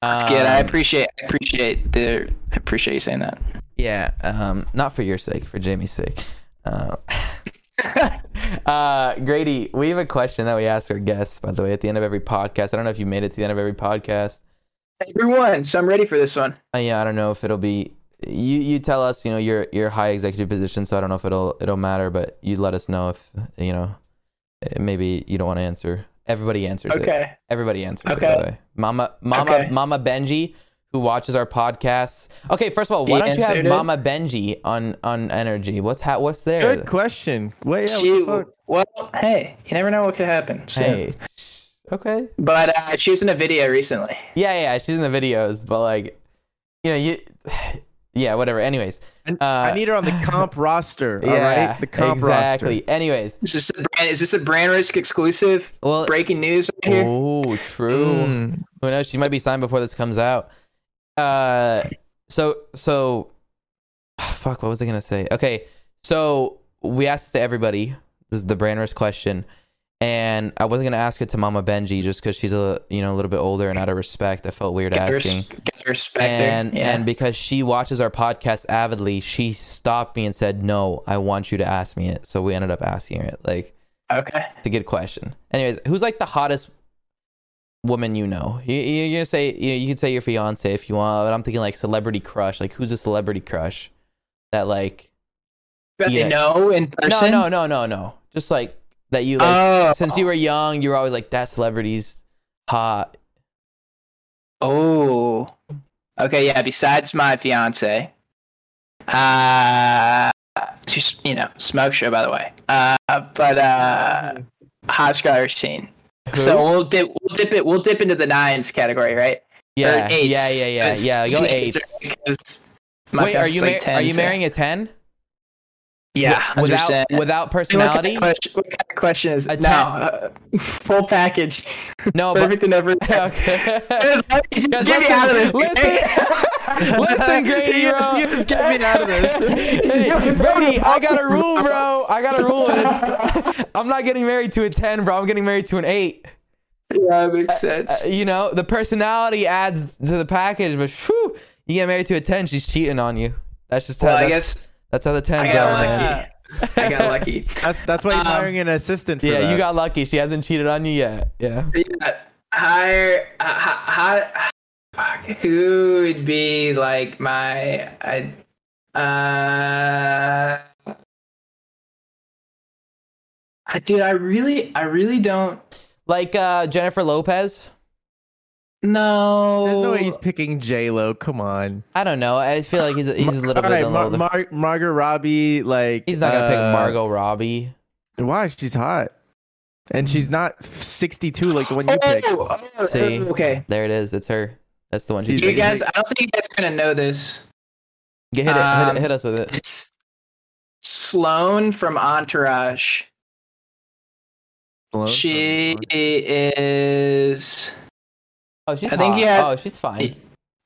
That's good. I Um, appreciate I appreciate the I appreciate you saying that. Yeah, um, not for your sake, for Jamie's sake. Uh, [laughs] uh, Grady, we have a question that we ask our guests, by the way, at the end of every podcast. I don't know if you made it to the end of every podcast. Everyone, so I'm ready for this one. Uh, yeah, I don't know if it'll be. You you tell us, you know, your your high executive position, so I don't know if it'll it'll matter, but you let us know if you know eh, maybe you don't want to answer. Everybody answers it. Okay. Everybody answers it. Okay. By the way. Mama Mama Okay. Mama Benji, who watches our podcasts. Okay, first of all, why He don't you have it. Mama Benji on on Energy? What's ha- what's there? Good question. Wait, yeah, what she, the fuck? well, hey, you never know what could happen. soon. Hey. Okay. But uh, she was in a video recently. Yeah, yeah, she's in the videos, but like, you know, you, yeah, whatever. Anyways, I- uh, I need her on the [laughs] comp roster. All yeah, right, the comp roster. exactly. roster. Anyways, Is this a brand? Is this a brand risk exclusive? well, Breaking news right here. oh, true. Mm. Who knows? She might be signed before this comes out. Uh, so so, [sighs] fuck. What was I gonna say? Okay, so we asked to everybody. This is the brand risk question, and I wasn't gonna ask it to Mama Benji just because she's a you know a little bit older and out of respect. I felt weird res- asking. gotta respect her. and Yeah. and because she watches our podcast avidly, she stopped me and said, "No, I want you to ask me it." So we ended up asking her it. Like okay. it's a good question. Anyways, who's like the hottest woman you know? You, you you're gonna say you, you could say your fiance if you want, but I'm thinking like celebrity crush. Like who's a celebrity crush that like Yeah. they know in no person. no no no no just like that you like Oh, since you were young you were always like that celebrity's hot. Oh. Okay, yeah, besides my fiance. Uh she's you know, smoke show by the way. Uh but uh hottest guy I've seen. Who? So we'll dip we'll dip it we'll dip into the nines category, right? yeah yeah yeah yeah yeah go [laughs] eights. Because Wait, are you like mar- 10, are you marrying a ten? Yeah, Wi- without 100%. without What kind, of personality. question, what kind of question is A no uh, [laughs] full package, No, but perfect in every. [laughs] okay. Just [laughs] get me out of this. Listen, listen, Grady, bro. get- me out of this. Hey, Grady, I got a rule, bro. I got a rule. I'm not getting married to a ten, bro. I'm getting married to an eight. yeah, that makes sense. Uh, you know, the personality adds to the package, but whew, you get married to a ten, she's cheating on you. That's just how. well, I guess that's how the tens I got are, man. lucky. I got [laughs] lucky. That's that's why he's Um, hiring an assistant. For Yeah, that. you got lucky. She hasn't cheated on you yet. Yeah. Yeah, higher. Uh, how, fuck, who would be like my? I, uh, I- dude, I really, I really don't Like uh, Jennifer Lopez. Know. There's no way he's picking J Lo. Come on. I don't know. I feel like he's a, he's a little bit right, a Mar- little. Mar- Margot Robbie. Like he's not gonna uh, pick Margot Robbie. Why? She's hot, and she's not 62 like the one you picked. Oh, oh, See? okay. There it is. It's her. That's the one she's You You picking. guys, I don't think you guys are gonna know this. Get hit, it, hit, um, it, hit us with it. It's Sloan from Entourage. Sloan? She is. Oh, she's I think hot. you have- Oh, she's fine.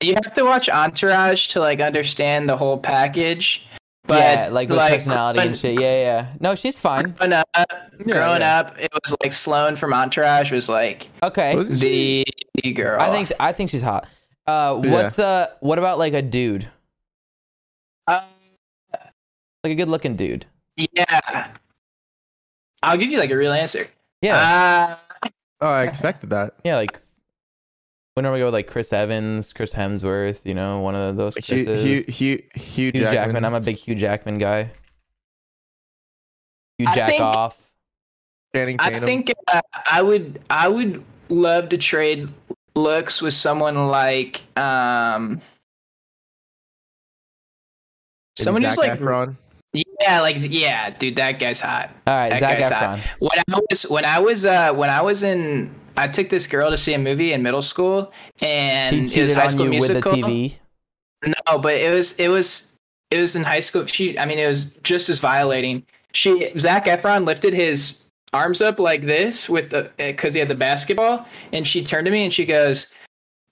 You have to watch Entourage to like understand the whole package. But yeah, like with personality and shit. Yeah, yeah. No, she's fine. Growing up, growing yeah. up, it was like Sloan from Entourage was like Okay. Wasn't she- the, the girl. I think I think she's hot. Uh, Yeah. what's uh, what about like a dude, Uh, like a good looking dude? yeah. I'll give you like a real answer. Yeah, Uh, Oh, I expected that. yeah. Like, we normally go with like Chris Evans, Chris Hemsworth. You know, one of those Hugh, Chris's. Hugh, Hugh, Hugh, Hugh Jackman. Jackman. I'm a big Hugh Jackman guy. Hugh I Jack think- off. Channing I think uh, I would I would love to trade looks with someone like um Maybe someone who's like Efron. yeah like yeah dude that guy's hot. All right, That Zac guy's Efron. hot. When I was when I was uh when I was in I took this girl to see a movie in middle school and She it was High School you Musical. TV. No, but it was it was it was in high school. She, I mean, it was just as violating. She, Zac Efron lifted his arms up like this with the eh, because he had the basketball, and she turned to me and she goes,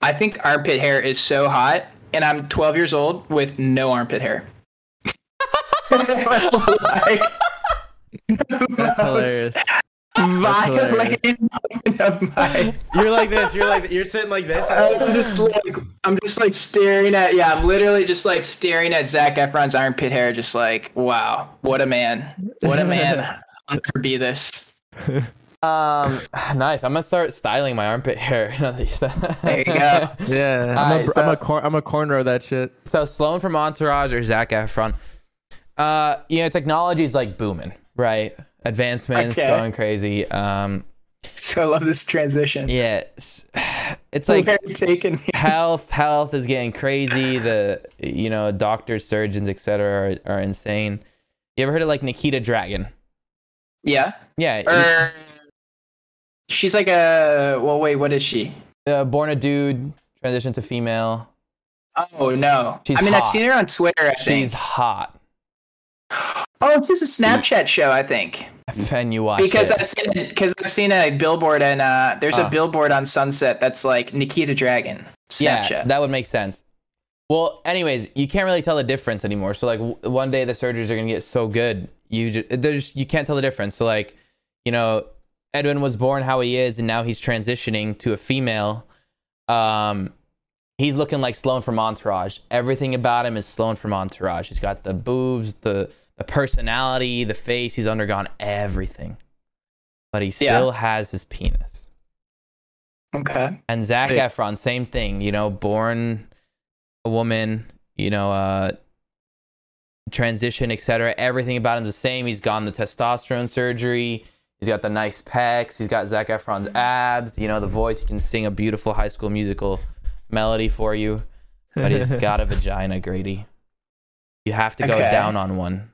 "I think armpit hair is so hot." And I'm 12 years old with no armpit hair. it was like That's hilarious. [laughs] violating [laughs] [laughs] of my You're like this. You're like you're sitting like this. I'm just like I'm just like staring at yeah, I'm literally just like staring at Zac Efron's armpit hair, just like wow, what a man, what a man. [laughs] I'll never be this. Um, nice. I'm gonna start styling my armpit hair. now that you said- There you go. Yeah, I'm, Alright, a, so- I'm a cor- I'm a corner of that shit. so Sloan from Entourage or Zach Efron. Uh, you know, technology's like booming, right? Advancements Okay. going crazy. Um, So I love this transition. yeah, it's, [sighs] it's like taking [laughs] health health is getting crazy the you know doctors surgeons etc are, are insane you ever heard of like Nikita Dragun Yeah. yeah Or she's like a well. Wait, what is she? uh, born a dude transitioned to female Oh no. She's I mean, I've seen her on Twitter. I she's think. hot [gasps] Oh, she's a Snapchat show. I think. And you watch because it. I've seen because I've seen a billboard and uh, there's Uh. a billboard on Sunset that's like Nikita Dragun Snapchat. yeah that would make sense well anyways you can't really tell the difference anymore so like w- one day the surgeries are gonna get so good you just there's you can't tell the difference so like you know edwin was born how he is and now he's transitioning to a female um he's looking like sloan from entourage everything about him is sloan from entourage he's got the boobs the the personality the face he's undergone everything but he still has his penis okay. and Zac Hey. Efron, same thing. You know, born a woman. You know, uh, transition, etc. Everything about him's the same. He's gone the testosterone surgery. He's got the nice pecs. He's got Zac Efron's abs. You know, the voice. He can sing a beautiful High School Musical melody for you. But he's [laughs] got a vagina, Grady. You have to go Okay. down on one.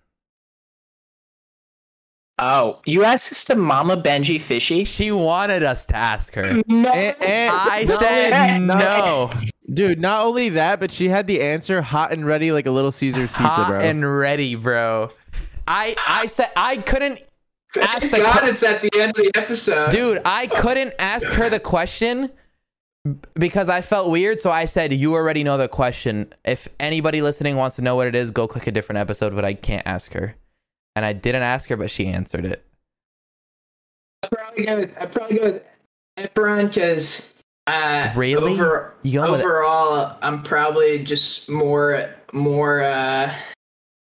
Oh, you asked this to Mama Benjyfishy? She wanted us to ask her. No. And- and- I No, said no. no. Dude, not only that, but she had the answer hot and ready like a little Caesar's pizza, hot bro. and ready, bro. I I said I couldn't ask Thank the God que- it's at the end of the episode. dude. I couldn't ask her the question because I felt weird. So I said, "You already know the question. If anybody listening wants to know what it is, go click a different episode." But I can't ask her, and I didn't ask her, but she answered it. I'd probably go with I'd probably go with Efron because uh, Really? over, You going with- overall I'm probably just more more. Uh,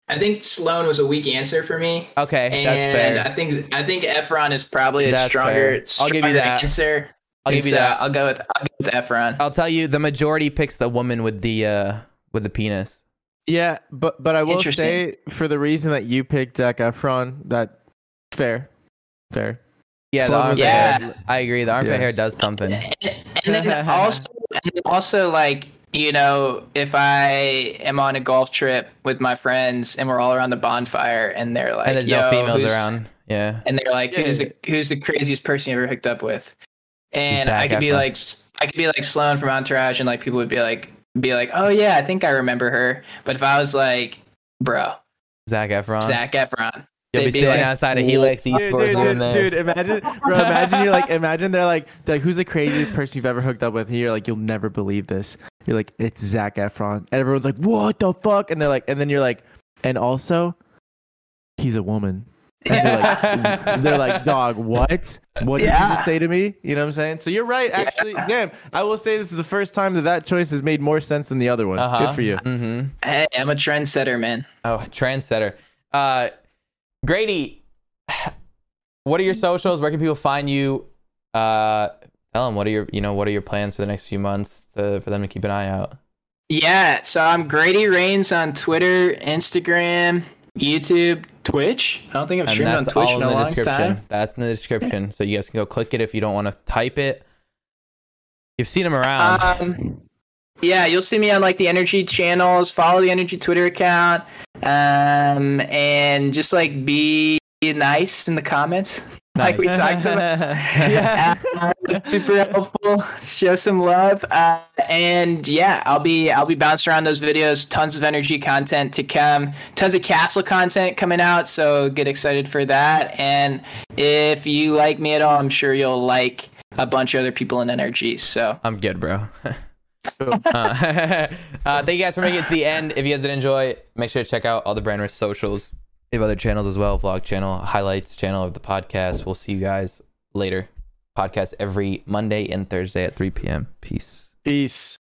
I think Sloan was a weak answer for me. Okay, and that's fair. I think I think Efron is probably a stronger, fair. I'll give you stronger that. answer. I'll give you so that. I'll go with I'll go with Efron. I'll tell you, the majority picks the woman with the uh with the penis. Yeah, but but I will Interesting. say for the reason that you picked Zac Efron, that fair, fair. Yeah, the Sloan armpit Yeah. hair. I agree. The armpit Yeah. hair does something. and, and then also and also like you know if i am on a golf trip with my friends and we're all around the bonfire and they're like And there's Yo, no females around. Yeah. and they're like Yeah. who's the who's the craziest person you ever hooked up with and Zac i could be like i could be like sloan from entourage and like people would be like be like oh yeah i think i remember her but if i was like bro Zac Efron. Zac Efron You'll be they'd be sitting like, outside of Helix Dude, Esports dude, doing dude, this. dude, imagine, bro, imagine you're like, imagine they're like, they're like, who's the craziest person you've ever hooked up with? And you're like, you'll never believe this. You're like, it's Zac Efron. And everyone's like, what the fuck? And they're like, and then you're like, and also, he's a woman. And they're like, they're like, dog, what? What did you just say to me? You know what I'm saying? So you're right, actually. Damn, I will say this is the first time that that choice has made more sense than the other one. Uh-huh. Good for you. Mm-hmm. hey i'm a trendsetter man Oh, trendsetter. Uh, Grady, what are your socials? Where can people find you? Uh, tell them what are your you know what are your plans for the next few months to, for them to keep an eye out. Yeah, so I'm Grady Rains on Twitter, Instagram, YouTube, Twitch. I don't think I've streamed on Twitch in in a the long description. time. That's in the description, so you guys can go click it if you don't want to type it. You've seen him around. Um, yeah, you'll see me on like the Energy channels. Follow the Energy Twitter account, um, and just like be nice in the comments, like we Nice. talked about. [laughs] yeah. Uh, super helpful. Show some love, uh, and yeah, I'll be I'll be bouncing around those videos. Tons of energy content to come. Tons of castle content coming out. So get excited for that. And if you like me at all, I'm sure you'll like a bunch of other people in energy. So I'm good, bro. [laughs] uh, [laughs] uh, thank you guys for making it to the end. If you guys did enjoy, make sure to check out all the Brand Risk socials. Have other channels as well, vlog channel, highlights channel of the podcast. We'll see you guys later. Podcast every Monday and Thursday at 3 p.m. Peace. Peace.